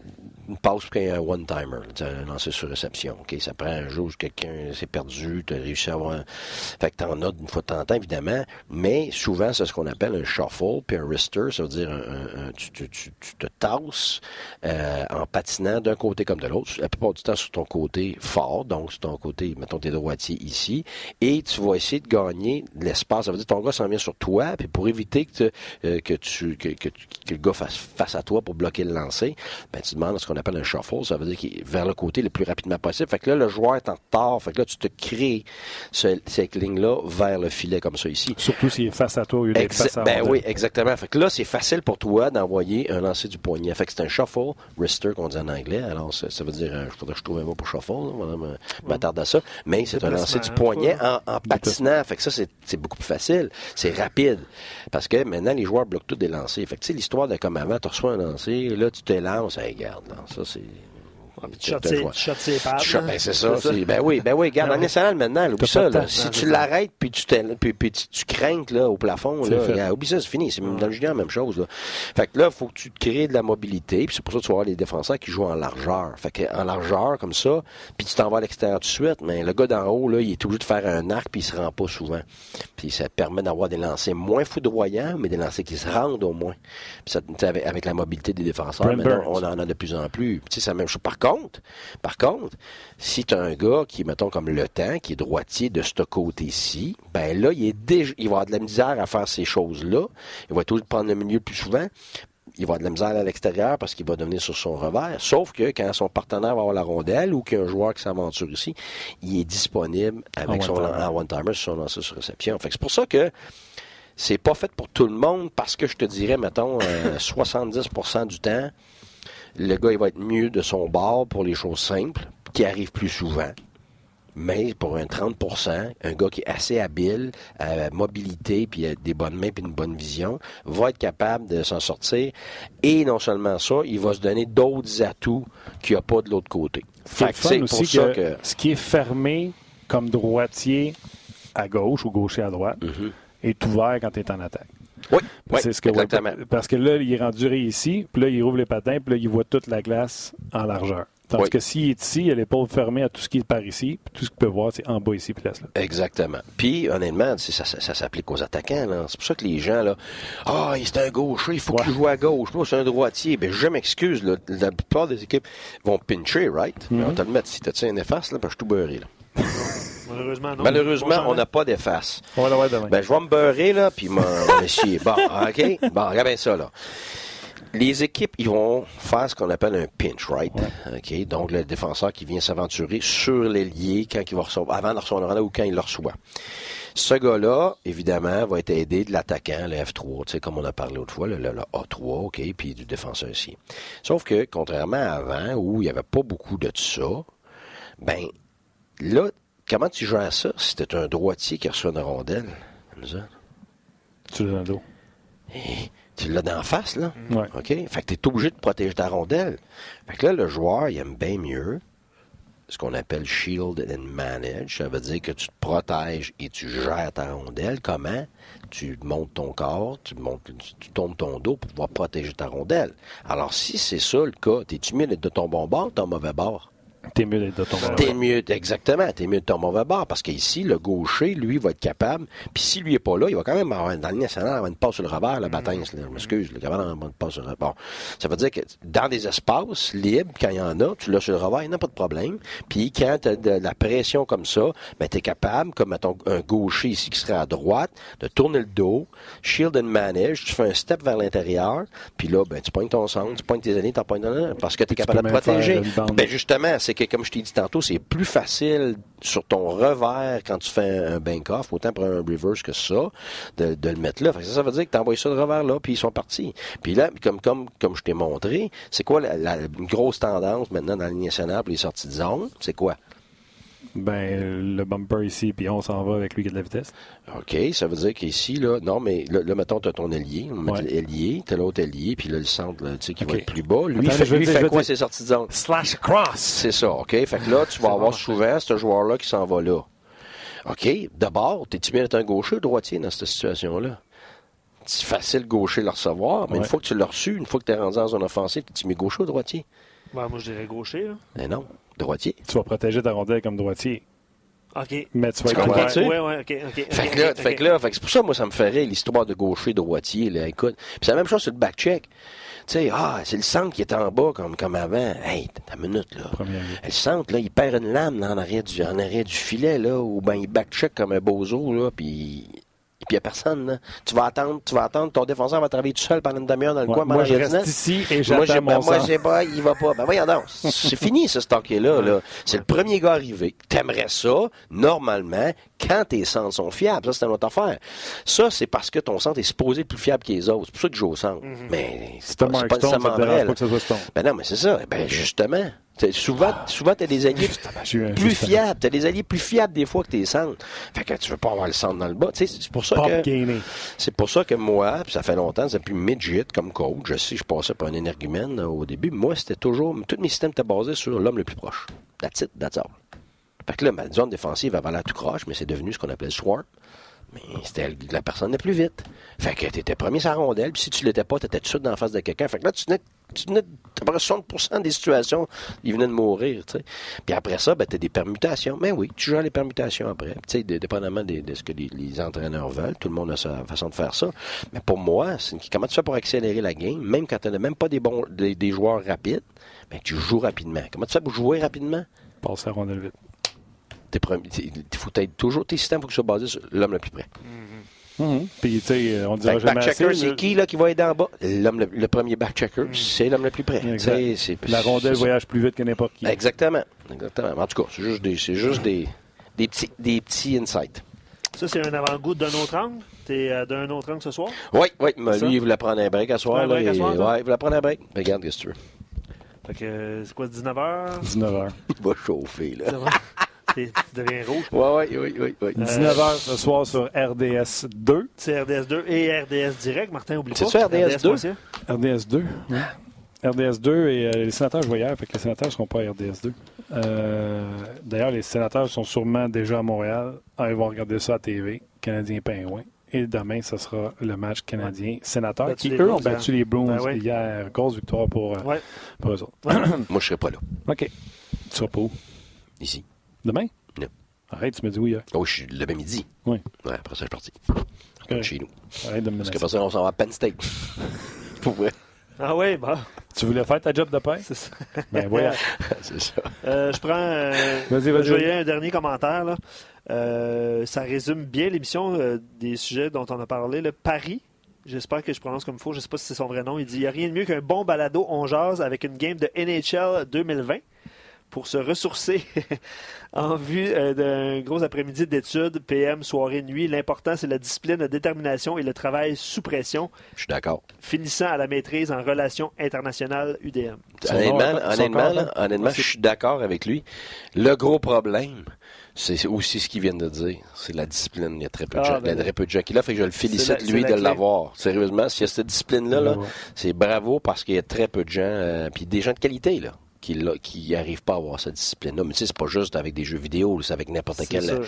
une passe pour un one-timer, un lancer sur réception. Ça prend un jour où quelqu'un s'est perdu, tu as réussi à avoir... Fait que t'en as une fois de temps, évidemment, mais souvent, c'est ce qu'on appelle un shuffle, puis un wrister, ça veut dire un, tu, te tasses euh, en patinant d'un côté comme de l'autre, la plupart du temps sur ton côté fort, donc sur ton côté, mettons tes droitiers ici, et tu vas essayer de gagner de l'espace. Ça veut dire ton gars s'en vient sur toi, puis pour éviter que, euh, que, le gars fasse face à toi pour bloquer le lancer, ben, tu demandes ce qu'on appelle un shuffle, ça veut dire qu'il vers le côté le plus rapidement possible. Fait que là, le joueur est en retard, fait que là, tu te crées cette ligne-là vers le filet comme ça ici. Surtout s'il est face à toi au lieu d'être face à Ben oui, exactement. Fait que là, c'est facile pour toi d'envoyer un lancer du poignet. Fait que c'est un shuffle, wrister qu'on dit en anglais. Alors, ça, veut dire, euh, je faudrait que je trouve un mot pour shuffle, on m'attarde à ça. Mais c'est un lancer du poignet en, patinant. Fait que ça, c'est beaucoup plus facile. C'est rapide. Parce que maintenant, les joueurs bloquent tous des lancers. Fait que tu sais, l'histoire de comme avant, tu reçois un lancer, là, tu te lances, regarde, ça, c'est tu ses pattes. Ben, c'est ça. Ben oui, ben oui. Regarde, en national maintenant, oublie ça. Là. Si tu l'arrêtes puis tu, puis, puis tu, là, au plafond, là, oublie ça, c'est fini. C'est dans le junior, la même chose. Là. Fait que là, il faut que tu crées de la mobilité. Puis c'est pour ça que tu vas avoir les défenseurs qui jouent en largeur. Fait que en largeur, comme ça, puis tu t'en vas à l'extérieur tout de suite, mais le gars d'en haut, là, il est obligé de faire un arc puis il se rend pas souvent. Puis ça permet d'avoir des lancers moins foudroyants, mais des lancers qui se rendent au moins. Puis ça, avec, avec la mobilité des défenseurs, maintenant, on en a de plus en plus. Tu sais, c'est la même chose. Par contre, par contre, si tu as un gars qui, mettons, comme le temps, qui est droitier de ce côté-ci, ben là, il est déjà, il va avoir de la misère à faire ces choses-là. Il va toujours prendre le milieu plus souvent il va avoir de la misère à l'extérieur parce qu'il va devenir sur son revers. Sauf que quand son partenaire va avoir la rondelle ou qu'un joueur qui s'aventure ici, il est disponible avec son one-timer sur son lancer sur réception. c'est pour ça que c'est pas fait pour tout le monde parce que je te dirais, mettons, 70% euh, [laughs] du temps, le gars, il va être mieux de son bord pour les choses simples, qui arrivent plus souvent. Mais pour un 30% un gars qui est assez habile, à mobilité, puis a des bonnes mains, puis une bonne vision, va être capable de s'en sortir. Et non seulement ça, il va se donner d'autres atouts qu'il n'y a pas de l'autre côté. C'est pour ça que, ce qui est fermé comme droitier à gauche ou gaucher à droite mhm. est ouvert quand tu es en attaque. Oui, c'est ce que exactement. parce que là, il est rendu ici, puis là, il rouvre les patins, puis là, il voit toute la glace en largeur. Tandis que s'il est ici, il a l'épaule fermée à tout ce qui est par ici, puis tout ce qu'il peut voir, c'est en bas ici, puis là. Exactement. Puis, honnêtement, ça, ça, s'applique aux attaquants. C'est pour ça que les gens, là, ah, c'est un gaucher, il faut qu'il joue à gauche. Moi, c'est un droitier. Ben, je m'excuse, la plupart des équipes vont pincher, right? Mm-hmm. on te le met si tu as un efface, là, parce que je suis tout beurré, là. [laughs] Malheureusement, non. Malheureusement, on n'a pas d'efface. ben, je vais me beurrer, là, puis me [laughs] chier. Bon, OK? Bon, regarde bien ça, là. Les équipes, ils vont faire ce qu'on appelle un pinch, right? OK? Donc, le défenseur qui vient s'aventurer sur l'ailier quand il va recevoir, avant de recevoir ou quand il le reçoit. Ce gars-là, évidemment, va être aidé de l'attaquant, le F3, tu sais, comme on a parlé autrefois, le, le, A3, OK, puis du défenseur aussi. Sauf que, contrairement à avant, où il n'y avait pas beaucoup de ça, ben, là, comment tu joues à ça si c'était un droitier qui reçoit une rondelle? Tu l'as dans le dos. Eh, tu l'as d'en face, là? Ouais. OK? Fait que tu es obligé de protéger ta rondelle. Fait que là, le joueur, il aime bien mieux ce qu'on appelle shield and manage. Ça veut dire que tu te protèges et tu gères ta rondelle. Comment? Tu montes ton corps, tu, montes, tu tournes ton dos pour pouvoir protéger ta rondelle. Alors, si c'est ça le cas, t'es-tu mieux de ton bon bord ou ton mauvais bord? T'es mieux d'être de ton bord. T'es mieux, exactement, t'es mieux de ton mauvais bord. Parce qu'ici, le gaucher, lui, va être capable. Puis s'il lui est pas là, il va quand même avoir, dans le national, avoir une passe sur le revers, la bataille, je m'excuse, le capable d'avoir une passe sur le revers. Bon. Ça veut dire que dans des espaces libres, quand il y en a, tu l'as sur le revers, il n'y a pas de problème. Puis quand tu as de la pression comme ça, ben, tu es capable, comme mettons, un gaucher ici qui serait à droite, de tourner le dos, shield and manage, tu fais un step vers l'intérieur, puis là, ben, tu pointes ton centre, tu pointes tes années, tu pointes parce que tu es capable de protéger. Ben, justement, c'est que, comme je t'ai dit tantôt, c'est plus facile sur ton revers quand tu fais un bank-off, autant pour un reverse que ça, de, le mettre là. ça, veut dire que tu envoies ça de revers là, puis ils sont partis. Puis là, comme, comme, comme je t'ai montré, c'est quoi la, grosse tendance maintenant dans la ligne nationale pour les sorties de zone? C'est quoi? Ben, le bumper ici, puis on s'en va avec lui qui a de la vitesse. OK, ça veut dire qu'ici, là, non, mais là, mettons, tu as ton ailier, on met l'ailier, tu as l'autre ailier, puis là, le centre, tu sais, qui va être plus bas. Lui, Attends, fait, lui fait quoi, ses sorties de zone? Slash cross! C'est ça, OK? Fait que là, tu vas avoir souvent ce joueur-là qui s'en va là. OK, d'abord, t'es-tu bien d'être un gaucher ou droitier dans cette situation-là? C'est facile gaucher le recevoir, mais une fois que tu l'as reçu, une fois que tu es rendu en zone offensive, tu mets gaucher ou droitier? moi, je dirais gaucher. Là. Mais non, droitier. Tu vas protéger ta rondelle comme droitier. OK. Mais tu vas Tu être comprends? ouvert. Oui, oui, OK. OK. Fait que là, fait que là, fait que c'est pour ça, moi, ça me ferait l'histoire de gaucher, droitier, là, écoute. Puis c'est la même chose sur le back-check. Tu sais, ah, c'est le centre qui est en bas comme, comme avant. Hey, ta minute, là. Première. Le centre, là, il perd une lame là, en, arrière du, en arrière du filet, là, ou ben il back-check comme un bozo, là, puis... Puis il n'y a personne. Tu vas attendre, tu vas attendre, ton défenseur va travailler tout seul pendant une demi-heure dans le Ouais, coin. moi, je reste ici et moi, j'attends mon ben, moi, sang. j'ai pas, il va pas. Ben, voyons donc. [laughs] C'est fini, ce stocké-là, là. C'est le premier gars arrivé. T'aimerais ça, normalement, quand tes centres sont fiables. Ça, c'est une autre affaire. Ça, c'est parce que ton centre est supposé être plus fiable que les autres. C'est pour ça que je joue au centre. Mais Si c'est pas, c'est pas ça te dérange pas là. que ce soit Stone. Ben non, mais c'est ça. Ben, justement. Souvent, souvent, t'as des alliés plus fiables. T'as des alliés plus fiables des fois que tes centres. Fait que tu veux pas avoir le centre dans le bas. Tu c'est pour ça Pop que... C'est pour ça que moi, puis ça fait longtemps, depuis midget comme coach, je sais, je passais par un énergumène là, au début. Moi, c'était toujours, tous mes systèmes étaient basés sur l'homme le plus proche. That's it, that's all. Fait que là, ma zone défensive avait l'air tout croche, mais c'est devenu ce qu'on appelle swarm. Mais c'était la personne la plus vite. Fait que t'étais premier la rondelle, puis si tu l'étais pas, t'étais tout de suite en face de quelqu'un. Fait que là, tu venais, tu venais, à peu près 60% des situations, ils venaient de mourir, tu sais. Puis après ça, ben, t'as des permutations. Mais oui, tu joues à les permutations après. Tu dépendamment de, ce que les, les entraîneurs veulent. Tout le monde a sa façon de faire ça. Mais pour moi, c'est une- comment tu fais pour accélérer la game, même quand tu n'as même pas des bons, des, des joueurs rapides, ben, tu joues rapidement. Comment tu fais pour jouer rapidement? Passe la rondelle vite. T'es faut être toujours, tes systèmes, faut qu'ils soient basés sur l'homme le plus près. Puis, tu sais, on Fait dira que jamais back-checker, assez. c'est mais qui là, qui va aider en bas? L'homme le, le premier back-checker, c'est l'homme le plus près. La rondelle voyage plus vite que n'importe qui. Exactement. Exactement. En tout cas, c'est juste des, c'est juste des, des, petits, des petits insights. Ça, c'est un avant-goût d'un autre angle? T'es euh, d'un autre angle ce soir? Oui, oui, mais Ça? lui, il voulait prendre un break à soir. Un là, break à soir, ouais, il voulait prendre un break. Mais regarde, qu'est-ce que tu veux? Fait que, euh, c'est quoi, 19h? 19h. [laughs] Il va chauffer, là. Tu deviens rouge. Ouais, oui, oui, oui. oui. 19h ce soir sur RDS 2. C'est RDS2 et RDS Direct. Martin, oublie pas. C'est-tu RDS2? RDS.ca. RDS 2. RDS 2 et euh, les sénateurs jouent hier, fait que les sénateurs ne seront pas à RDS 2. Euh, D'ailleurs, les sénateurs sont sûrement déjà à Montréal. Ah, ils vont regarder ça à TV. Canadien Pingouin. Et demain, ce sera le match canadien-sénateur Battu qui, eux, ont battu les Bruins Ben oui. hier. Grosse victoire pour, euh, Ouais. pour eux autres. [coughs] Moi, je serai pas là. OK. Tu seras pas où? Ici. Demain? Non. Arrête, tu me dis oui hier. Oh, je suis le même midi. Oui. Ouais, après ça, je suis parti. Je Correct. chez nous. Arrête de me Parce menacer. qu'après ça, on s'en va à Penn State. [laughs] Pour vrai. Ah oui, bah, Tu voulais faire ta job de paix? c'est ça. Ben voilà. [laughs] C'est ça. Euh, je prends. euh, Vas-y, vas-y. Je voyais un dernier commentaire. Là. Euh, ça résume bien l'émission euh, des sujets dont on a parlé. Le Paris. J'espère que je prononce comme il faut. Je ne sais pas si c'est son vrai nom. Il dit il n'y a rien de mieux qu'un bon balado on jase avec une game de NHL 2020 pour se ressourcer [laughs] en vue euh, d'un gros après-midi d'études, PM, soirée, nuit. L'important, c'est la discipline, la détermination et le travail sous pression, Je suis d'accord. finissant à la maîtrise en relations internationales UDM. Honnêtement, honnêtement, corps, là, hein? honnêtement, je suis d'accord avec lui. Le gros problème, c'est aussi ce qu'il vient de dire. C'est la discipline. Il y a très peu de Ah, gens, il y a ben, très peu de gens qui l'ont. Fait que je le félicite, la- lui, la de l'avoir. Sérieusement, s'il y a cette discipline-là, là, Bravo. c'est bravo parce qu'il y a très peu de gens, euh, puis des gens de qualité, là, qui n'arrivent pas à avoir cette discipline-là. Mais tu sais, c'est pas juste avec des jeux vidéo, c'est avec n'importe quelle euh,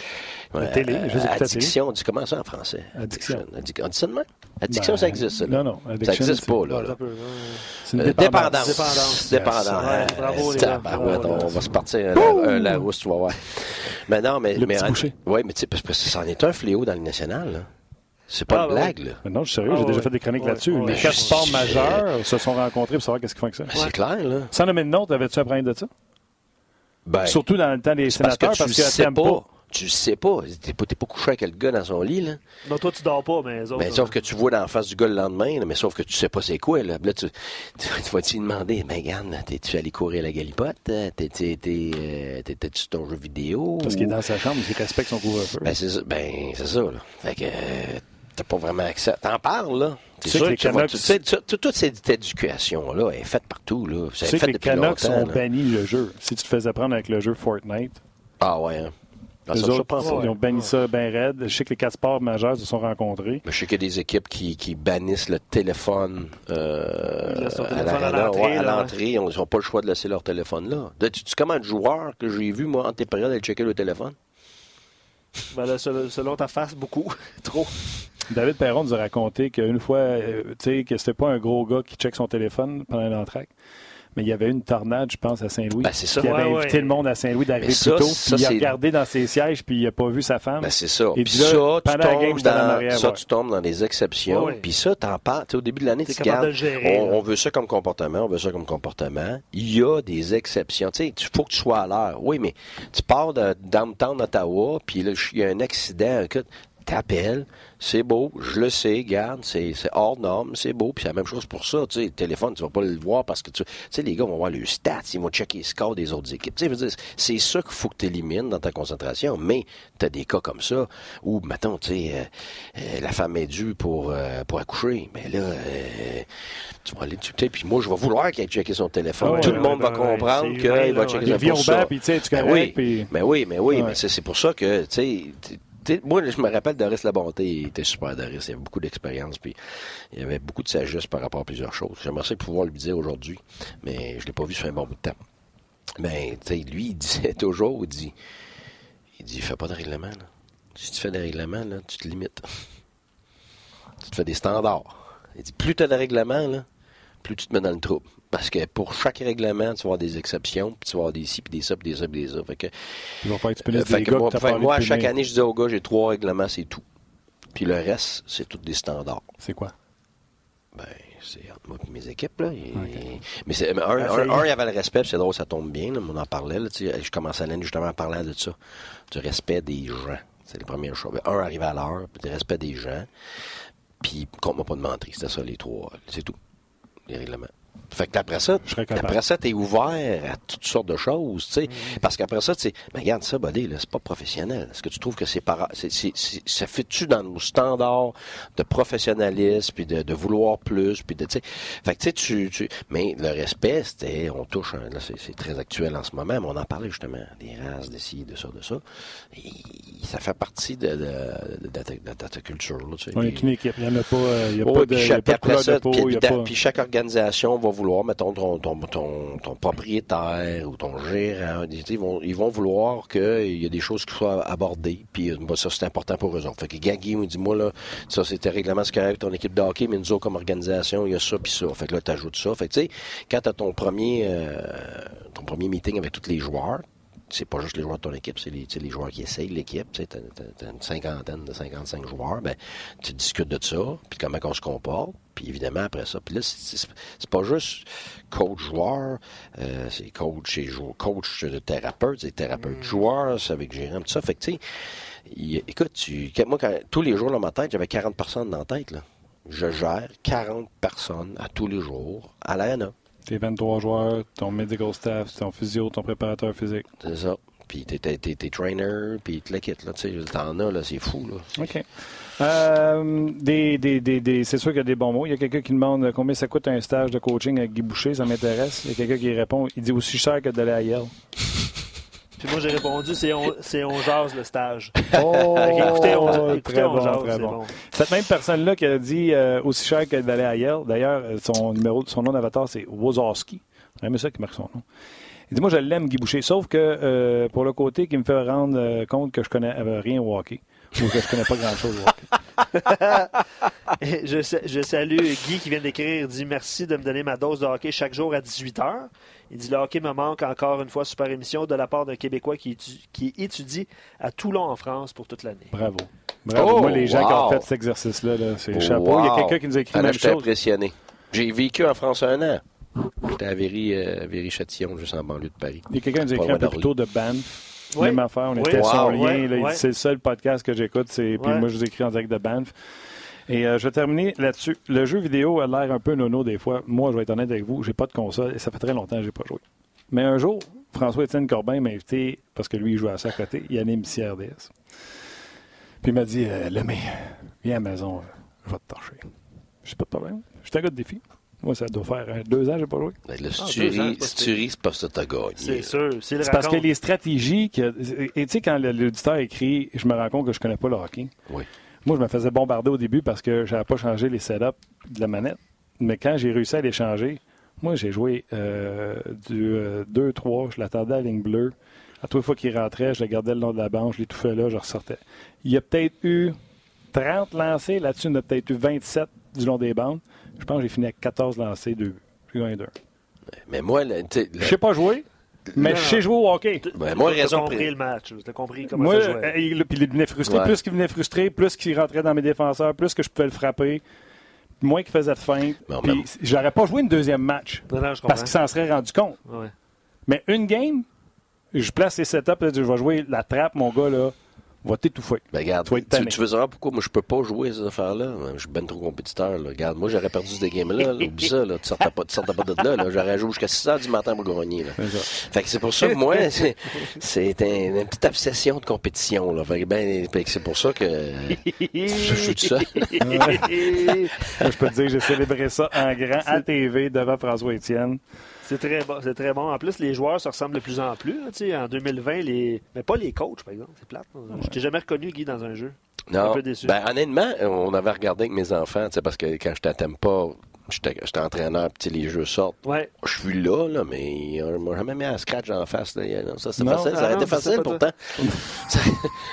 La télé, euh, addiction. On dit comment ça en français? Addiction. Addic- On dit ça de même? Addiction, Ben, ça existe, ça. là. Non, non. Ça addiction, n'existe c'est- pas, là. Une Euh, dépendance. dépendance. Dépendance. Dépendance. Ouais, bravo, les gars. on va se partir un, un Larousse, tu vas voir. Mais non, mais. Le mais, petit boucher. Oui, mais tu sais, parce que c'en est un fléau dans le national, là. C'est pas Ah, une ben blague, là. Mais non, je suis sérieux, Ah, j'ai déjà fait des chroniques Ouais, là-dessus. ouais. Les quatre Je- sports majeurs se sont rencontrés pour savoir qu'est-ce qu'ils font avec ça. Ben, C'est clair, là. Sans nommer de nom, avais-tu un problème de ça? Ben, Surtout dans le temps des c'est parce que sénateurs, tu parce qu'ils sais pas. pas. Tu le sais pas. T'es pas, pas couché avec le gars dans son lit, là. Non, toi, tu dors pas, mais les autres. Ben, sauf que tu vois dans la face du gars le lendemain, là, mais sauf que tu sais pas c'est quoi, là. Là, tu, [laughs] tu, tu vas-tu lui demander, mais regarde, là, t'es-tu allé courir la galipote? T'es- t'es- t'es, euh, sur ton jeu vidéo? Parce qu'il est dans sa chambre, il respecte son couvre-feu. Ben, c'est ça, ben, c'est ça, là. Fait que, euh, t'as pas vraiment accès. T'en parles, là. C'est sûr que que les tu vas- Canucks- tu sais, tu- tu- toute cette éducation-là est faite partout, là. tu que fait les depuis Canucks longtemps, ont là. banni le jeu. Si tu te faisais prendre avec le jeu Fortnite, Ah, ouais, hein. Ah, les ça, je autres, ils ont banni ça bien raide. Je sais que les quatre sports majeurs se sont rencontrés. Mais je sais qu'il y a des équipes qui, qui bannissent le téléphone, euh, à téléphone à l'arena, l'entrée, ouais, à là, ouais. l'entrée. Ils n'ont pas le choix de laisser leur téléphone là. Tu, tu comment de joueurs que j'ai vu, moi, en tes périodes, aller checker le téléphone? Ben là, selon, selon ta face, beaucoup. [laughs] Trop. David Perron nous a raconté qu'une fois, euh, tu sais, que c'était pas un gros gars qui check son téléphone pendant l'entraque. mais il y avait une tornade, je pense, à Saint-Louis. Ben, c'est ça. Qui avait invité le monde à Saint-Louis d'arriver plus tôt. puis il a regardé dans ses sièges, puis il n'a pas vu sa femme. Ben, c'est ça. Et puis ça, là, tu tombes dans, ça, tu tombes dans des exceptions. Puis ça, t'en parles. Au début de l'année, tu gardes. On, on, veut ça comme comportement, on veut ça comme comportement. Il y a des exceptions. Tu sais, il faut que tu sois à l'heure. Oui, mais tu pars de downtown Ottawa, puis là, il y a un accident. Écoute, t'appelles, c'est beau, je le sais, garde, c'est hors norme, c'est beau, puis c'est la même chose pour ça, tu sais, le téléphone, tu vas pas le voir parce que tu sais, les gars vont voir le stats, ils vont checker les scores des autres équipes. Tu sais, c'est ça qu'il faut que tu élimines dans ta concentration, mais tu as des cas comme ça où, mettons, tu sais, euh, euh, la femme est due pour, euh, pour accoucher, mais là, tu vas aller, tu sais, puis moi, je vais vouloir qu'elle checké son téléphone. Tout le monde va comprendre qu'il va checker son téléphone. Oui, mais oui, mais oui, mais c'est pour ça que, tu sais, moi, je me rappelle Doris Labonté, il était super Doris, il avait beaucoup d'expérience, puis il avait beaucoup de sagesse par rapport à plusieurs choses. J'aimerais pouvoir lui dire aujourd'hui, mais je ne l'ai pas vu sur un bon bout de temps. Mais, tu sais, lui, il disait [laughs] toujours, il dit, il dit, fais pas de règlement, là. Si tu fais des règlements, là, tu te limites. tu te fais des standards. Il dit, plus tu as de règlements, là, plus tu te mets dans le trouble. Parce que pour chaque règlement, tu vas avoir des exceptions, puis tu vas avoir des ci, puis des ça, puis des ça, puis des ça. Fait que, Ils vont faire euh, fait que moi, fait moi à chaque année, je dis aux gars, j'ai trois règlements, c'est tout. Puis le reste, c'est tous des standards. C'est quoi? Ben, c'est moi et mes équipes. Là. Mais, c'est, un, un, il y avait le respect, c'est drôle, ça tombe bien. on en parlait. Là, je commençais l'année justement en parlant de ça. Du respect des gens. C'est les premières choses. Un, arriver à l'heure, puis du respect des gens. Puis, compte-moi pas de mentir. C'était ça, les trois. C'est tout. Les règlements. Fait que après ça, après ça, t'es ouvert à toutes sortes de choses, tu sais. Mm-hmm. Parce qu'après ça, tu sais, mais regarde ça, Buddy, là, c'est pas professionnel. Est-ce que tu trouves que c'est para... c'est, ça fait-tu dans nos standards de professionnalisme, puis de, vouloir plus, puis de, tu sais. Fait que, tu sais, tu, mais le respect, c'était, on touche, là, c'est, très actuel en ce moment, mais on en parlait justement, des races, de ci, de ça, de ça. Et ça fait partie de, de, de, ta, culture, là, tu sais. On est une équipe, il n'y en a pas, il y a pas de, puis, chaque, de puis chaque organisation va vouloir, mettons, ton, ton, ton, propriétaire ou ton gérant, ils vont, ils vont vouloir qu'il y ait des choses qui soient abordées. Puis bah, ça, c'est important pour eux autres. Fait que Gaggy me dit, moi, là, ça, c'était règlement c'est ton équipe de hockey, mais nous autres, comme organisation, il y a ça puis ça. Fait que là, tu ajoutes ça. Fait tu sais, quand tu as ton premier, euh, ton premier meeting avec tous les joueurs, c'est pas juste les joueurs de ton équipe, c'est les, les, joueurs qui essayent l'équipe. Tu as, une cinquantaine de 55 joueurs. Ben, tu discutes de ça, puis comment on se comporte. Puis évidemment, après ça, puis là, c'est pas juste coach-joueur, euh, c'est coach et coach de thérapeute, c'est thérapeute-joueur, c'est avec gérant, tout ça. Fait que, tu sais, écoute, tu, moi, quand, tous les jours dans ma tête, j'avais 40 personnes dans la tête, là. Je gère 40 personnes à tous les jours à l'ANA tes 23 joueurs, ton medical staff, ton physio, ton préparateur physique. C'est ça. Puis tes, tes, tes, trainers, puis te là, tu sais, t'en as, là, c'est fou, là. OK. Euh, des, des, des, c'est sûr qu'il y a des bons mots. Il y a quelqu'un qui demande combien ça coûte un stage de coaching avec Guy Boucher, ça m'intéresse. Il y a quelqu'un qui répond, il dit aussi cher que d'aller à Yale. Puis moi, j'ai répondu, c'est on, on jase le stage. [laughs] Oh, écoutez, on, écoutez, on jase, très bon. Cette même personne-là qui a dit euh, aussi cher que d'aller à Yale, d'ailleurs, euh, son, numéro, son nom d'avatar, c'est Wozowski. J'aime ça qui marque son nom. Il dit, moi, je l'aime, Guy Boucher, sauf que euh, pour le côté qui me fait rendre compte que je connais rien au hockey ou que je connais pas grand-chose au hockey. [laughs] je, je, salue Guy qui vient d'écrire, dit merci de me donner ma dose de hockey chaque jour à 18 h. Il dit Le hockey me manque encore une fois, super émission de la part d'un Québécois qui, qui étudie à Toulon en France pour toute l'année. Bravo. Bravo. Moi, les gens qui ont fait cet exercice-là, c'est chapeau. Il y a quelqu'un qui nous a écrit la même chose. impressionné. J'ai vécu en France un an. J'étais à Véry-Châtillon, juste en banlieue de Paris. Il y a quelqu'un qui nous écrit un peu plus tôt de Banff. Même affaire, on était sur lien. C'est le seul podcast que j'écoute. Puis moi, je vous écris en direct de Banff. Et euh, je vais terminer là-dessus. Le jeu vidéo a l'air un peu nono des fois. Moi, je vais être honnête avec vous, j'ai pas de console et ça fait très longtemps que j'ai pas joué. Mais un jour, François-Étienne Corbin m'a invité, parce que lui, il joue à ça à côté, il anime CRDS. Puis il m'a dit euh, Lemay, viens à la maison, je vais te torcher. J'ai pas de problème. Je un gars de défi. Moi, ça doit faire deux ans que j'ai pas joué. Ben, si, ah, tu tu ris, c'est parce que t'as gagné. C'est sûr. C'est parce que les stratégies. Que, et tu sais, quand l'auditeur écrit, je me rends compte que je connais pas le hockey. Oui. Moi, je me faisais bombarder au début parce que je n'avais pas changé les setups de la manette. Mais quand j'ai réussi à les changer, moi, j'ai joué euh, du 2-3, euh, je l'attendais à la ligne bleue. À toutes les fois qu'il rentrait, je le gardais le long de la banque, je l'étouffais là, je ressortais. Il y a peut-être eu 30 lancés, là-dessus, il y en a peut-être eu 27 du long des bandes. Je pense que j'ai fini avec 14 lancés, 2 Plus loin 2. Mais moi, je ne sais pas jouer. Mais je sais jouer au hockey. Ben, moi, raison compris le match. Tu as compris comment moi, ça jouait. Il, puis il venait frustré. Plus qu'il venait frustré, plus qu'il rentrait dans mes défenseurs, plus que je pouvais le frapper, moins qu'il faisait de feinte. Puis j'aurais pas joué une deuxième match. parce qu'il s'en serait rendu compte. Mais une game, je place les setups, je vais jouer la trappe, mon gars, là va t'étouffer. Ben, regarde, tu, tu, veux savoir pourquoi moi je peux pas jouer ces affaires-là? Je suis ben trop compétiteur. Là. Regarde, moi j'aurais perdu ces games-là. Oublie ça, là. tu sortais pas, sortais pas de là. là. J'aurais joué jusqu'à 6 h du matin pour gagner. Là. Fait que c'est pour ça que moi, c'est un, une petite obsession de compétition. Là. Fait que ben, c'est pour ça que je joue de ça. [laughs] je peux te dire que j'ai célébré ça en grand à TV devant François Étienne. C'est très bon. C'est très bon. En plus, les joueurs se ressemblent de plus en plus. en 2020, les... mais pas les coachs, par exemple. C'est plate. Je t'ai jamais reconnu, Guy, dans un jeu. Non. Un peu déçu. Ben, honnêtement, on avait regardé avec mes enfants, parce que quand je t'aime pas, J'étais entraîneur, puis les jeux sortent. Ouais. Je suis là, là, mais on m'a jamais mis un scratch en face. Là. Ça, c'est facile. ça aurait été facile pourtant. [laughs]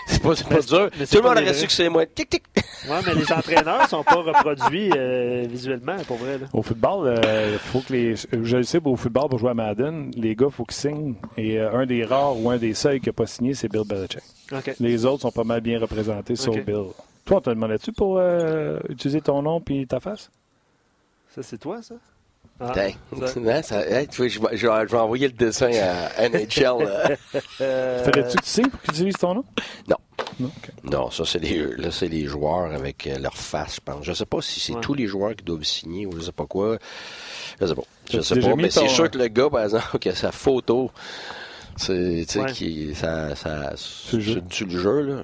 c'est pas, pas dur. Tout le monde aurait su que c'est moi. Tic, tic. Ouais, mais les entraîneurs ne sont pas reproduits euh, visuellement, pour vrai. Là. Au football, euh, faut que les. Je le sais, au football, pour jouer à Madden, les gars, il faut qu'ils signent. Et euh, un des rares ou un des seuls qui n'a pas signé, c'est Bill Belichick. Les autres sont pas mal bien représentés, sauf Bill. Toi, on te demandait-tu pour utiliser ton nom puis ta face? Ça, c'est toi, ça? Ah, ça. je, vais, envoyer le dessin à NHL. [laughs] Fallait-tu que tu signes pour qu'ils utilisent ton nom? Non. Non, ça, c'est les, là, c'est les joueurs avec euh, leur face, je pense. Je sais pas si c'est tous les joueurs qui doivent signer ou je sais pas quoi. Je sais pas. Je sais pas, mais c'est sûr que le gars, par exemple, [laughs] qui a sa photo, c'est, tu sais, qui, ça, ça, c'est le jeu, là?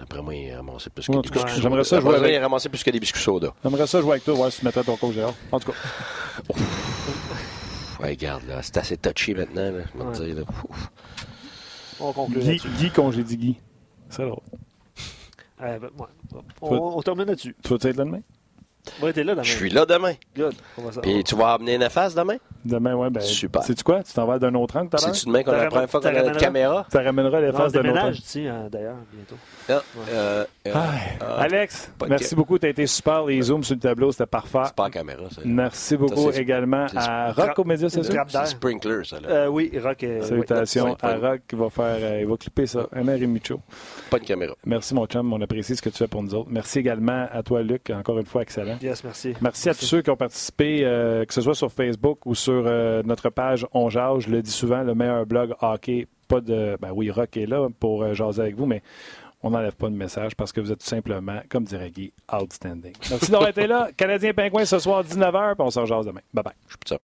Après moi, il a ramassé plus que des biscuits J'aimerais ça jouer avec... Il a ramassé plus que des biscuits soda. J'aimerais ça jouer avec toi, voir si tu mettrais ton coach Gérard. En tout cas. [laughs] ouais, regarde, là, c'est assez touchy maintenant, là, je vais te dire. Là. On conclut Guy, Guy congédie Guy. C'est drôle. Euh, ben, ouais. on, on termine là-dessus. Tu vas être là demain? Ouais, t'es là demain. Je suis là demain. Good. Puis tu vas amener une face demain? Demain, oui. Ben, Super. Sais-tu quoi? Tu t'en vas d'un autre angle? C'est-tu demain qu'on a la première fois qu'on a notre caméra? Ça ramènera les faces d'un autre angle. ici, hein, d'ailleurs, bientôt? Ah, euh, euh, euh, Alex, merci beaucoup. Tu as été super. Les zooms sur le tableau, c'était parfait. C'est pas la caméra, ça. Merci beaucoup également à Rock aux médias, c'est ça? C'est Sprinkler, ça. Là. oui, Rock. Salutations à Rock qui va faire, il va clipper ça. MR et Micho. Pas de caméra. Merci, mon chum. On apprécie ce que tu fais pour nous autres. Merci également à toi, Luc. Encore une fois, excellent. Yes, merci. Merci à tous ceux qui ont participé, que ce soit sur Facebook ou sur notre page On Jage. Je le dis souvent, le meilleur blog hockey. Pas de. Ben oui, Rock est là pour jaser avec vous, mais on n'enlève pas de message parce que vous êtes tout simplement, comme dirait Guy, outstanding. Merci d'avoir été là. Canadien Pingouin ce soir, 19h, puis on se rejase demain. Bye bye.